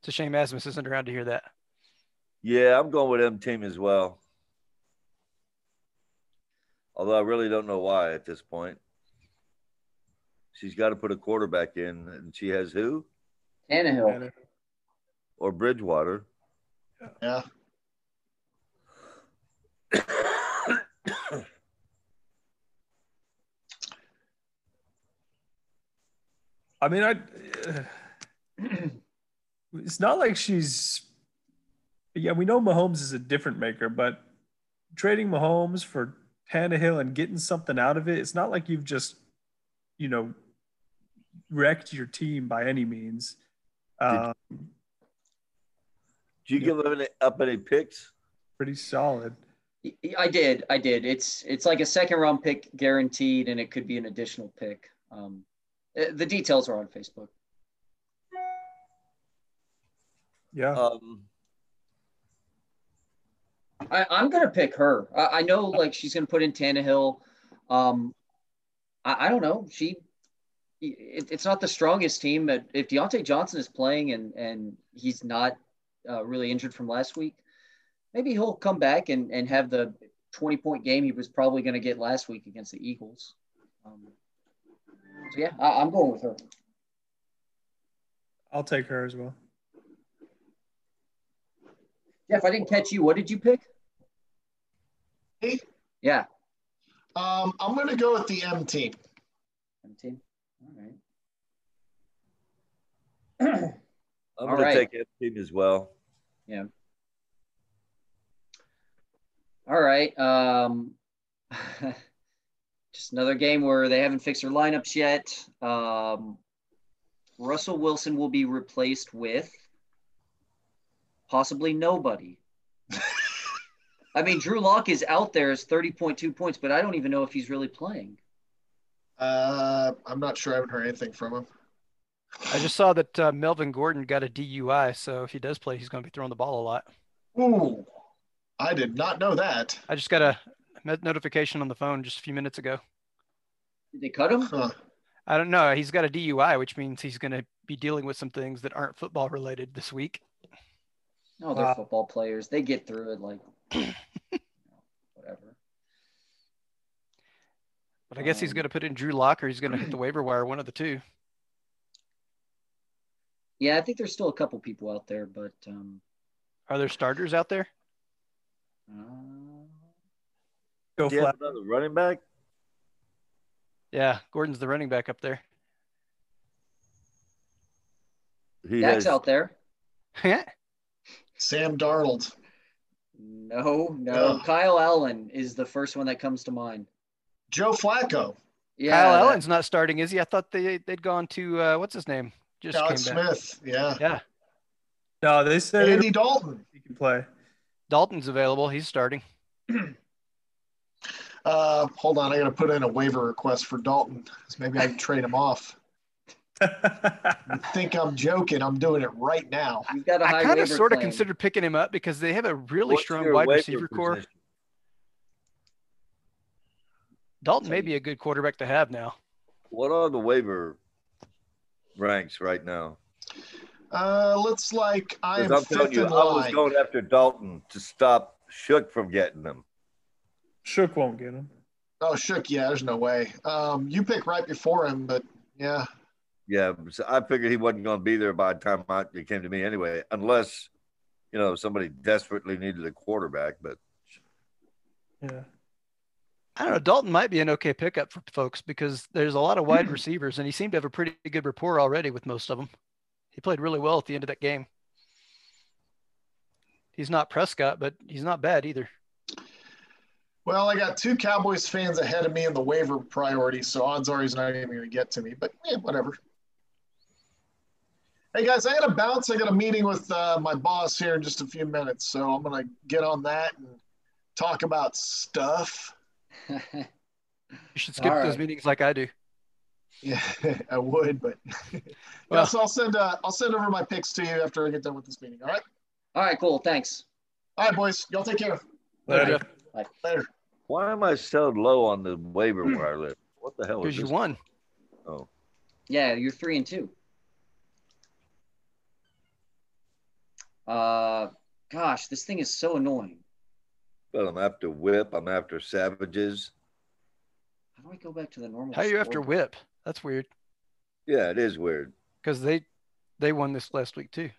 C: It's a shame Asmus isn't around to hear that.
E: Yeah, I'm going with M team as well. Although I really don't know why at this point. She's got to put a quarterback in, and she has who?
A: Tannehill.
E: Or Bridgewater.
B: Yeah.
D: I mean, I. Uh, it's not like she's. Yeah, we know Mahomes is a different maker, but trading Mahomes for Tannehill and getting something out of it, it's not like you've just, you know, wrecked your team by any means. Um,
E: Did you give any, up any picks?
D: pretty solid.
A: I did. I did. It's it's like a second round pick guaranteed, and it could be an additional pick. Um, uh, the details are on Facebook.
D: Yeah.
E: Um,
A: I, I'm gonna pick her. I, I know, like she's gonna put in Tannehill. Um, I, I don't know. She, it, it's not the strongest team, but if Diontae Johnson is playing and and he's not uh, really injured from last week, maybe he'll come back and and have the 20 point game he was probably gonna get last week against the Eagles. Um, so yeah, I, I'm going with her.
D: I'll take her as well.
A: Jeff, I didn't catch you. What did you pick?
B: Me?
A: Yeah,
B: Um, I'm going to go with the M team.
A: M team. All right.
E: I'm going
A: right.
E: to take M team as well. Yeah.
A: All right. Um, just another game where they haven't fixed their lineups yet. Um, Russell Wilson will be replaced with possibly nobody. I mean, Drew Lock is out there as 30.2 points, but I don't even know if he's really playing.
B: Uh, I'm not sure. I haven't heard anything from him.
C: I just saw that uh, Melvin Gordon got a DUI, so if he does play, he's going to be throwing the ball a lot.
B: Ooh, I did not know that.
C: I just got a notification on the phone just a few minutes ago.
A: Did they cut him?
B: Huh.
C: I don't know. He's got a DUI, which means he's going to be dealing with some things that aren't football related this week.
A: No, they're
D: Wow.
A: football players. They get through it like you know, whatever.
C: But I guess he's
A: Um,
C: going to put in Drew Lock or he's going to hit the waiver wire, one of the two.
A: Yeah, I think there's still a couple people out there, but um,
C: Are there starters out there?
A: uh,
D: Go
E: Do you have
D: flat.
E: another running back?
C: Yeah, Gordon's the running back up there.
E: He
A: Dak's
E: has.
A: out there.
C: Yeah.
B: Sam Darnold.
A: No, no.
B: Ugh.
A: Kyle Allen is the first one that comes to mind.
B: Joe Flacco.
A: Yeah,
C: Kyle
A: that-
C: Allen's not starting, is he? I thought they they'd gone to uh, what's his name? Just
B: Alex
C: came back.
B: Smith. Yeah.
C: Yeah,
D: No, they said
B: Andy Dalton.
D: he can play.
C: Dalton's available. He's starting.
B: Uh, hold on. I got to put in a waiver request for Dalton. 'cause Maybe I can trade him off. You think I'm joking? I'm doing it right now.
A: You've got a high
C: I kind of
A: waiver
C: sort of
A: claim.
C: considered picking him up because they have a really
E: What's
C: strong wide receiver core.
E: position?
C: Dalton may be a good quarterback to have now.
E: What are the waiver ranks right now?
B: Uh, looks like I am
E: Because I'm telling you,
B: in
E: I was going after Dalton to stop Shook from getting them.
D: Shook won't get him.
B: Oh, shook. Yeah, there's no way. Um, you pick right before him, but yeah.
E: Yeah, so I figured he wasn't going to be there by the time I, it came to me anyway, unless you know somebody desperately needed a quarterback. But
D: Yeah.
C: I don't know. Dalton might be an okay pickup for folks because there's a lot of wide receivers, and he seemed to have a pretty good rapport already with most of them. He played really well at the end of that game. He's not Prescott, but he's not bad either.
B: Well, I got two Cowboys fans ahead of me in the waiver priority, so odds are he's not even going to get to me. But yeah, whatever. Hey guys, I got to bounce. I got a meeting with uh, my boss here in just a few minutes, so I'm going to get on that and talk about stuff.
C: You should skip
B: All
C: those meetings like I do.
B: Yeah, I would, but yeah,
C: Well-
B: so I'll send uh, I'll send over my picks to you after I get done with this meeting. All right.
A: All right, cool. Thanks.
B: All right, boys. Y'all take care.
C: Later.
B: Later.
E: Why am I so low on the waiver where I live? What the hell is
C: Because you won.
E: Oh,
A: Yeah, you're three and two. Uh, gosh, this thing is so annoying.
E: but I'm after whip. I'm after savages.
A: How do I go back to the normal?
C: How are you after
A: scoreboard?
C: whip? That's weird.
E: Yeah, it is weird.
C: Because they they won this last week too.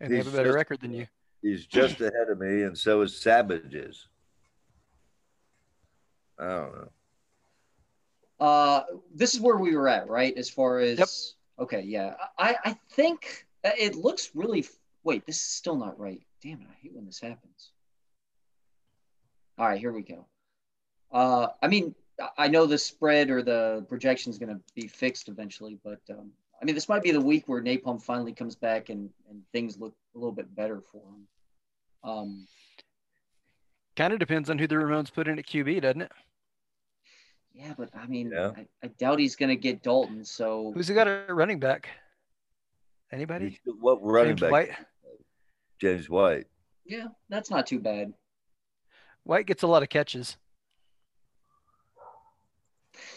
C: And they have a better
E: just-
C: record than you.
E: He's just ahead of me, and so is savages. I don't know.
A: Uh, this is where we were at, right? As far as okay, yeah, I I think uh, it looks really. Wait, this is still not right. Damn it! I hate when this happens. All right, here we go. Uh, I mean, I- I know the spread or the projection is going to be fixed eventually, but um, I mean, this might be the week where Napalm finally comes back and and things look a little bit better for him. Um,
C: Kind of depends on who the Ramones put in at QB, doesn't it?
A: yeah, but I mean,
E: Yeah.
A: I, I doubt he's going to get Dalton. So
C: Who's he got a running back? Anybody?
E: He's- What running
C: James
E: back?
C: White.
E: James White.
A: yeah, that's not too bad.
C: White gets a lot of catches.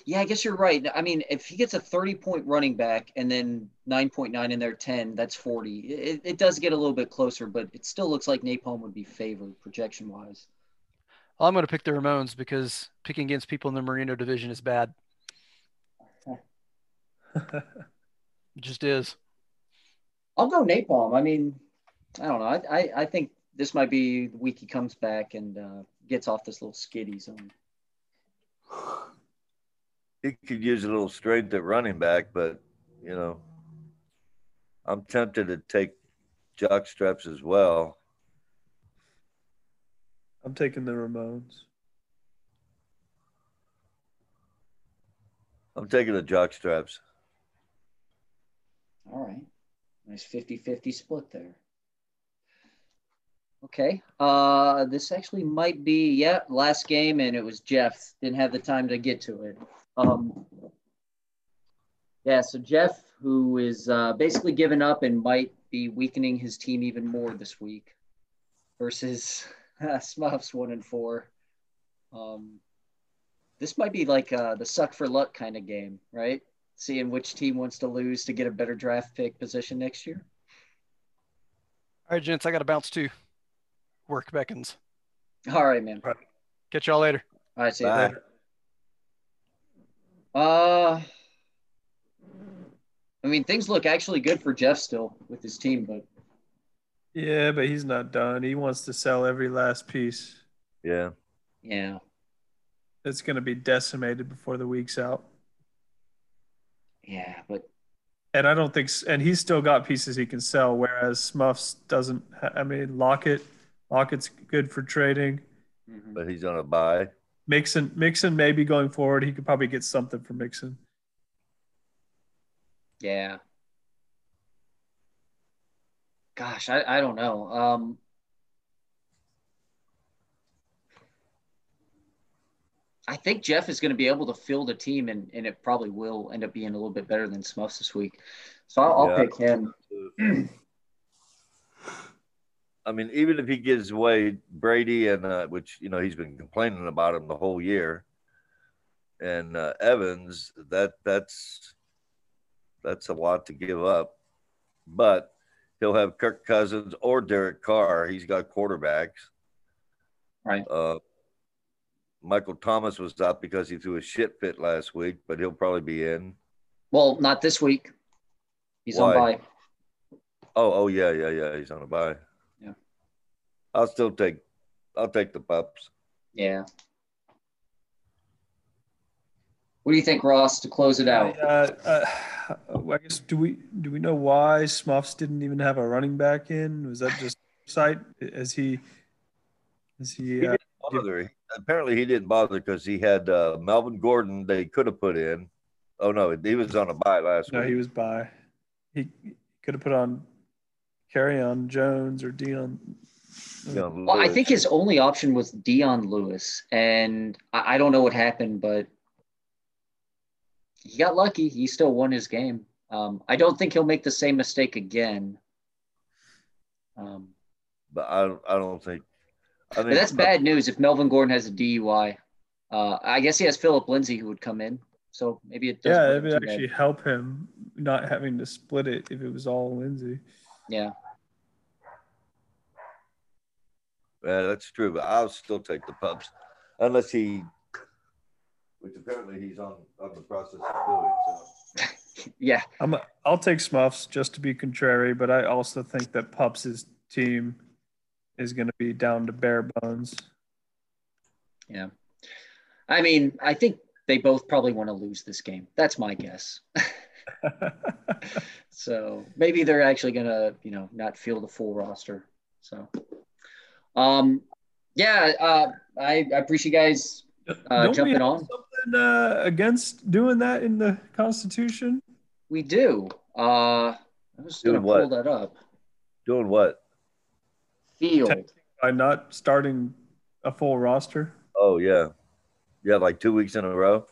A: Yeah, I guess you're right. I mean, if he gets a 30 point running back and then 9.9 in there, 10, that's 40. It, it does get a little bit closer, but it still looks like Napalm would be favored projection wise.
C: Well, I'm going to pick the Ramones because picking against people in the Merino division is bad. It just is.
A: I'll go Napalm. I mean, I don't know. I, I, I think this might be the week he comes back and uh, gets off this little skiddy zone.
E: He could use a little strength at running back, but you know, I'm tempted to take jock straps as well.
D: I'm taking the Ramones.
E: I'm taking the jock straps.
A: All right. Nice 50 50 split there. Okay. Uh, this actually might be, yeah, last game, and it was Jeff. Didn't have the time to get to it. Um, yeah, so Jeff, who is uh, basically given up and might be weakening his team even more this week versus Smuffs one and four. Um, this might be like uh, the suck for luck kind of game, right? seeing which team wants to lose to get a better draft pick position next year.
C: All right, gents, I got to bounce too. Work beckons.
A: All right, man.
C: Catch y'all later.
A: All right, see you
E: Bye.
A: later. Uh, I mean, things look actually good for Jeff still with his team, but
D: Yeah, but he's not done. He wants to sell every last piece.
E: Yeah.
A: yeah,
D: It's going to be decimated before the week's out.
A: yeah, but
D: And I don't think, and he's still got pieces he can sell, whereas Smuffs doesn't. I mean, Lockett, Lockett's good for trading.
A: mhm.
E: But he's on a bye.
D: Mixon, Mixon, maybe going forward, he could probably get something for Mixon.
A: yeah. Gosh, I, I don't know. Um, I think Jeff is going to be able to field a team, and, and it probably will end up being a little bit better than Smuffs this week. So I'll, I'll pick him.
E: I mean, even if he gives away Brady and uh, which you know he's been complaining about him the whole year, and uh, Evans, that that's that's a lot to give up. But he'll have Kirk Cousins or Derek Carr. He's got quarterbacks.
A: Right.
E: Uh, Michael Thomas was out because he threw a shit fit last week, but he'll probably be in.
A: Well, not this week. He's on
E: Why?
A: bye.
E: Oh, oh yeah, yeah, yeah. He's on a bye.
A: Yeah.
E: I'll still take. I'll take the pups.
A: Yeah. What do you think, Ross, to close it out?
D: Uh, uh, I guess do we do we know why Smuffs didn't even have a running back in? Was that just sight? As he, as he,
E: He
D: uh,
E: didn't bother. He- Apparently, he didn't bother because he had uh, Melvin Gordon. They could have put in. Oh no, he was on a bye last
D: no,
E: week.
D: No, he was by. He could have put on, carry on Jones or Dion.
E: Deion
A: Well, I think his only option was Dion Lewis, and I, I don't know what happened, but he got lucky. He still won his game. Um, I don't think he'll make the same mistake again. Um,
E: but I don't, I don't think.
A: I think that's bad news if Melvin Gordon has a DUI. Uh, I guess he has Phillip Lindsay who would come in. So maybe it.
D: Does Yeah, it would actually bad. help him not having to split it if it was all Lindsay.
A: Yeah.
E: Yeah, that's true, but I'll still take the pups unless he, which apparently he's on on the process of doing. So.
A: yeah,
D: I'm. A, I'll take Smuffs just to be contrary, but I also think that Pups' team is going to be down to bare bones.
A: Yeah, I mean, I think they both probably want to lose this game. That's my guess. so maybe they're actually going to, you know, not field the full roster. So. Um, yeah, uh, I, I appreciate you guys uh, jumping on.
D: Something uh, against doing that in the Constitution?
A: We do. Uh, I was just going to pull that up.
E: Doing what?
A: Field.
D: By not starting a full roster.
E: Oh yeah, yeah, like two weeks in a row.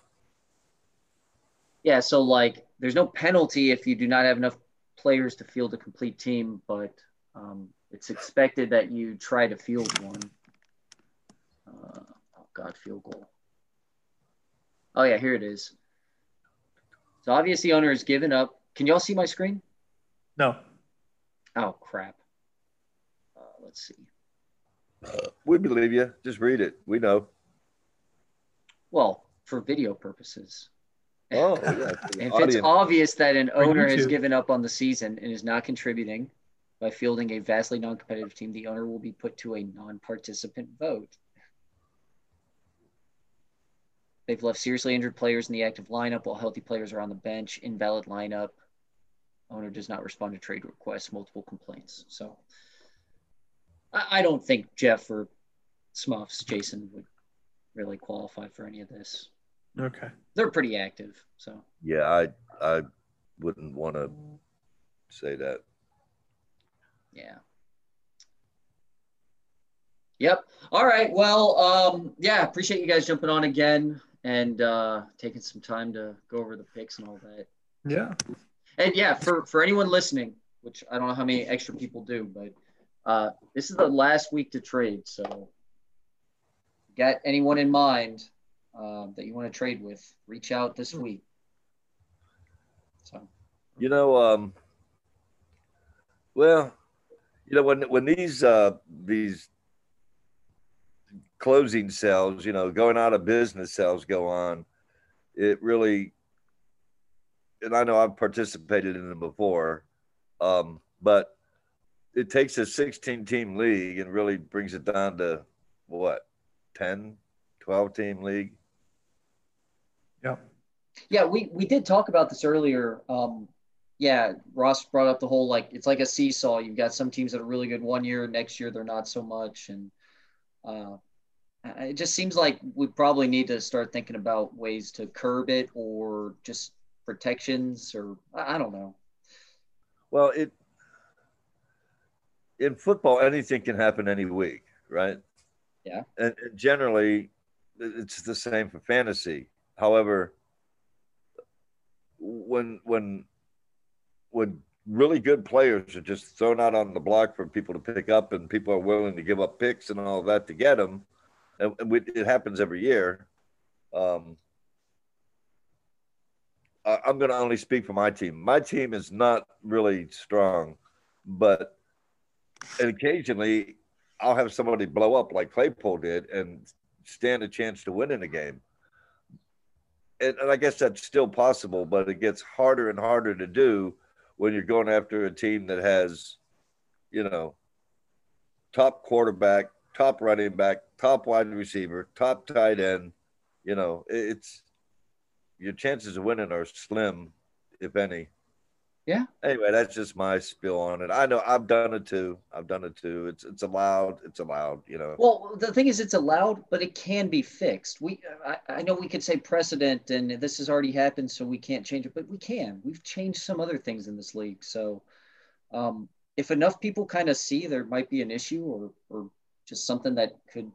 A: Yeah, so like, there's no penalty if you do not have enough players to field a complete team, but um, it's expected that you try to field one. Uh, oh God, field goal. Oh yeah, here it is. So obviously, owner has given up. Can y'all see my screen?
D: No.
A: Oh crap. Uh, let's see.
E: Uh, we believe you. Just read it. We know.
A: Well, for video purposes.
E: Oh, yeah.
A: if it's obvious that an owner has given up on the season and is not contributing, by fielding a vastly non competitive team, the owner will be put to a non participant vote. They've left seriously injured players in the active lineup while healthy players are on the bench. Invalid lineup. Owner does not respond to trade requests, multiple complaints. So I, I don't think Jeff or Smuffs, Jason would really qualify for any of this.
D: Okay.
A: They're pretty active. So
E: yeah, I I wouldn't want to say that.
A: Yeah. Yep. All right. Well, um, yeah, appreciate you guys jumping on again and uh, taking some time to go over the picks and all that.
D: Yeah.
A: And yeah, for for anyone listening, which I don't know how many extra people do, but uh, this is the last week to trade. So, got anyone in mind uh, that you want to trade with? Reach out this week. So,
E: you know, um, well, you know when when these uh, these closing sales, you know, going out of business sales go on, it really, and I know I've participated in them before, um, but it takes a 16 team league and really brings it down to what 10 12 team league?
D: Yeah.
A: Yeah we we did talk about this earlier um yeah, Ross brought up the whole like it's like a seesaw. You've got some teams that are really good one year, next year they're not so much, and uh, it just seems like we probably need to start thinking about ways to curb it or just protections or I don't know.
E: Well, it in football anything can happen any week, right?
A: Yeah,
E: and, and generally it's the same for fantasy. However, when when when really good players are just thrown out on the block for people to pick up, and people are willing to give up picks and all that to get them, and, we, it happens every year. Um, I, I'm going to only speak for my team. My team is not really strong, but and occasionally I'll have somebody blow up like Claypool did and stand a chance to win in a game. And, and, I guess that's still possible, but it gets harder and harder to do when you're going after a team that has, you know, top quarterback, top running back, top wide receiver, top tight end, you know, it's your chances of winning are slim, if any.
A: Yeah.
E: Anyway, that's just my spill on it. I know I've done it too. I've done it too. It's it's allowed. It's allowed. You know.
A: Well, the thing is, it's allowed, but it can be fixed. We, I, I know we could say precedent, and this has already happened, so we can't change it, but we can. We've changed some other things in this league. So, um, if enough people kind of see there might be an issue or or just something that could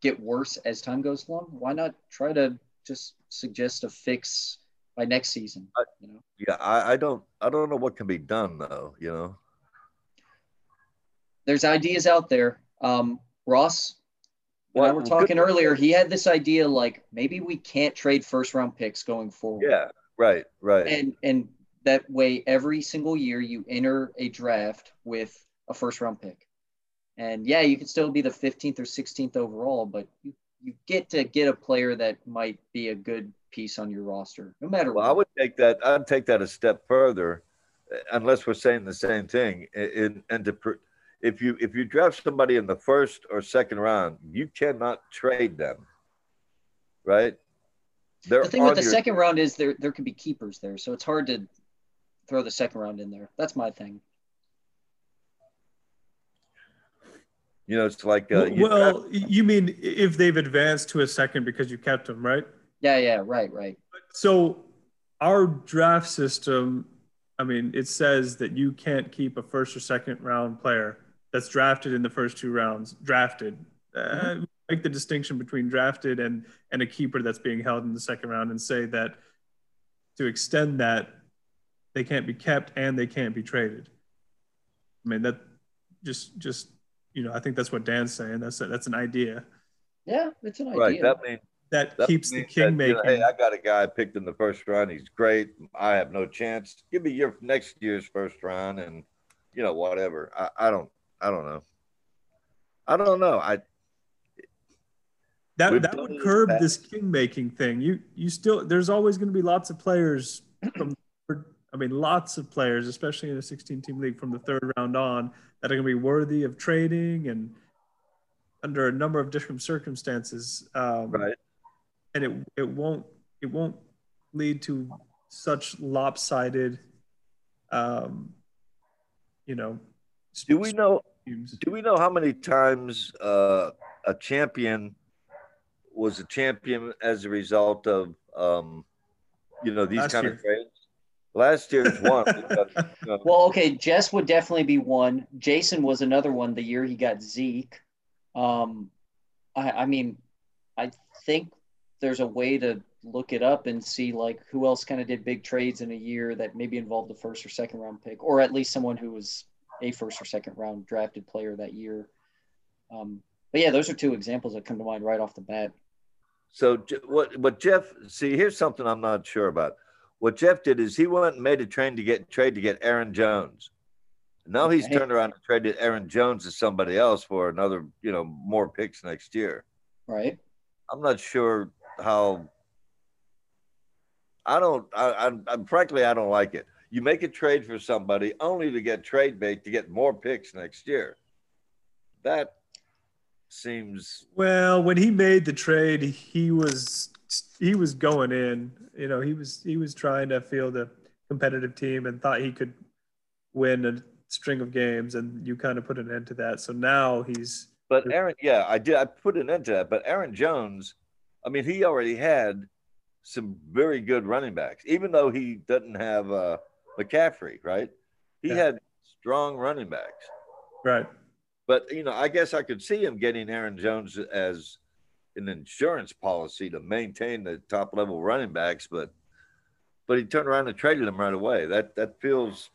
A: get worse as time goes along, why not try to just suggest a fix by next season.
E: I-
A: you know,
E: Yeah, I, I don't I don't know what can be done though. You know.
A: there's ideas out there. Um, Ross, when I
E: Well,
A: were
E: good-
A: talking earlier, he had this idea like maybe we can't trade first round picks going forward.
E: Yeah. Right. Right.
A: and and that way every single year you enter a draft with a first round pick and yeah you can still be the 15th or 16th overall but you, you get to get a player that might be a good piece on your roster no matter
E: Well, I would take that. I'd take that a step further, uh, unless we're saying the same thing. In, and to, if you if you draft somebody in the first or second round, you cannot trade them, right? They're
A: the thing with the
E: your-
A: second round is there there could be keepers there so it's hard to throw the second round in there that's my thing
E: You know, it's like uh, you
D: well,
E: draft-
D: you mean if they've advanced to a second because you kept them, right?
A: Yeah yeah right right
D: So our draft system, I mean, it says that you can't keep a first or second round player that's drafted in the first two rounds. Drafted, uh, make the distinction between drafted and and a keeper that's being held in the second round, and say that to extend that, they can't be kept and they can't be traded. I mean that just just you know I think that's what Dan's saying. That's a, that's an idea
A: yeah it's an idea
E: right. That means
D: that,
E: that
D: keeps the king making.
E: hey, I got a guy picked in the first round. He's great. I have no chance. Give me your next year's first round, and you know whatever. I, I don't. I don't know. I don't know. I
D: That that would
E: it in the
D: curb this king making thing. You you still there's always going to be lots of players from I mean lots of players, especially in a 16 team league from the third round on that are going to be worthy of trading and under a number of different circumstances. Um,
E: right.
D: And it it won't it won't lead to such lopsided, um, you know.
E: Do we know?
D: teams.
E: Do we know how many times uh, a champion was a champion as a result of, um, you know, these
D: Last
E: kind
D: year.
E: of trades? Last year's one. because, you know,
A: Well, okay, Jess would definitely be one. Jason was another one the year he got Zeke. Um, I, I mean, I think there's a way to look it up and see like who else kind of did big trades in a year that maybe involved the first or second round pick, or at least someone who was a first or second round drafted player that year. Um, but yeah, those are two examples that come to mind right off the bat.
E: so what? What Jeff? See, here's something I'm not sure about. What Jeff did is he went and made a trade to get trade to get Aaron Jones. Now he's
A: Okay.
E: turned around and traded Aaron Jones to somebody else for another, you know, more picks next year.
A: Right.
E: I'm not sure how. I don't. I, I'm, I'm frankly, I don't like it. You make a trade for somebody only to get trade bait to get more picks next year. That seems
D: Well, when he made the trade, he was he was going in. You know, he was he was trying to field a competitive team and thought he could win a string of games, and you kind of put an end to that. So now he's
E: But Aaron, yeah, I did. I put an end to that. But Aaron Jones, I mean, he already had some very good running backs, even though he doesn't have uh, McCaffrey, right? He
D: Yeah.
E: had strong running backs.
D: right.
E: But you know, I guess I could see him getting Aaron Jones as an insurance policy to maintain the top level running backs, but but he turned around and traded him right away. That that feels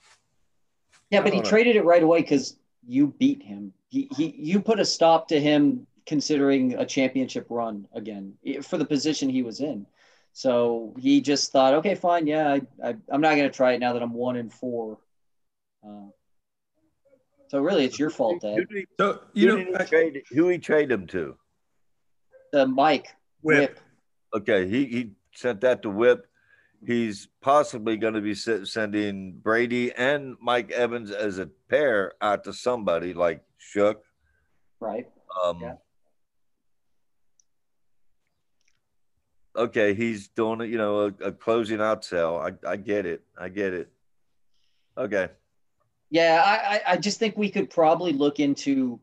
A: Yeah, but he
E: know.
A: traded it right away because you beat him. He, he you put a stop to him considering a championship run again for the position he was in. So he just thought, okay, fine, yeah, I, I, I'm not going to try it now that I'm one and four. Uh, so really, it's your fault,
E: who
A: Dad.
E: did he,
D: So
E: who
D: you
E: he
D: I-
E: trade who he trade him to?
A: Uh, Mike
D: Whip.
E: Okay, he he sent that to Whip. He's possibly going to be sending Brady and Mike Evans as a pair out to somebody like Shook.
A: right?
E: Um,
A: Yeah.
E: Okay, he's doing it, you know, a, a closing out sale. I, I get it. I get it. Okay.
A: Yeah, I, I- just think we could probably look into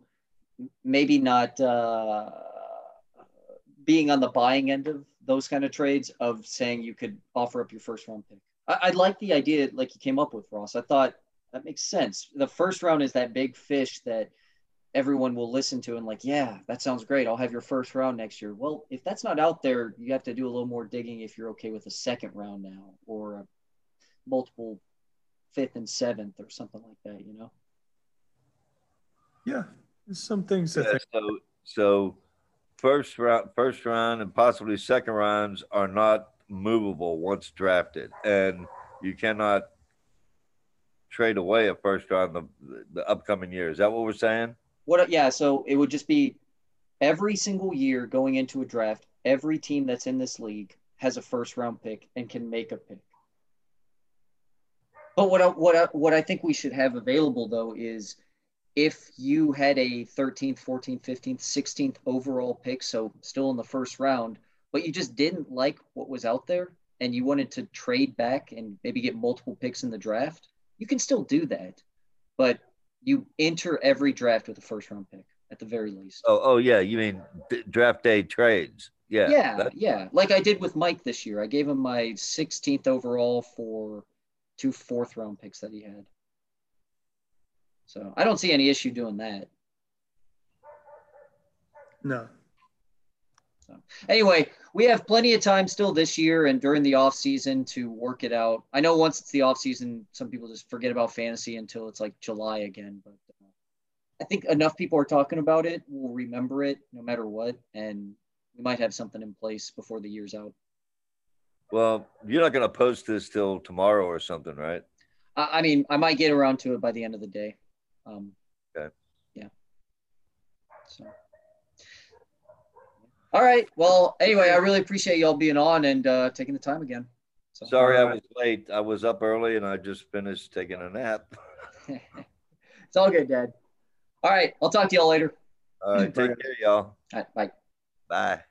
A: maybe not uh, being on the buying end of those kind of trades of saying you could offer up your first round pick. I, I like the idea like you came up with, Ross. I thought that makes sense. The first round is that big fish that everyone will listen to and like, yeah, that sounds great. I'll have your first round next year. Well, if that's not out there, you have to do a little more digging if you're okay with a second round now or a multiple fifth and seventh or something like that, you know?
D: Yeah, there's some things that
E: Yeah, so so first round first round and possibly second rounds are not movable once drafted and you cannot trade away a first round the, the upcoming year. Is that what we're saying?
A: What? Yeah. So it would just be every single year going into a draft. Every team that's in this league has a first round pick and can make a pick. But what what what I think we should have available though is if you had a 13th, 14th, 15th, 16th overall pick, so still in the first round, but you just didn't like what was out there and you wanted to trade back and maybe get multiple picks in the draft, you can still do that. But you enter every draft with a first round pick at the very least.
E: Oh, oh yeah. You mean d- draft day trades? Yeah.
A: Yeah,
E: that-
A: yeah. Like I did with Mike this year. I gave him my 16th overall for two fourth round picks that he had. So I don't see any issue doing that.
D: no.
A: Anyway, we have plenty of time still this year and during the off season to work it out. I know once it's the off season, some people just forget about fantasy until it's like July again. But uh, I think enough people are talking about it. We'll remember it no matter what, and we might have something in place before the year's out.
E: Well, you're not going to post this till tomorrow or something, right?
A: I, I mean, I might get around to it by the end of the day. Um,
E: Okay.
A: Yeah. So. All right. Well, anyway, I really appreciate y'all being on and uh, taking the time again. So.
E: Sorry, I was late. I was up early and I just finished taking a nap.
A: it's all good, Dad. All right. I'll talk to y'all later.
E: All right, take care, y'all.
A: All right. Bye.
E: Bye.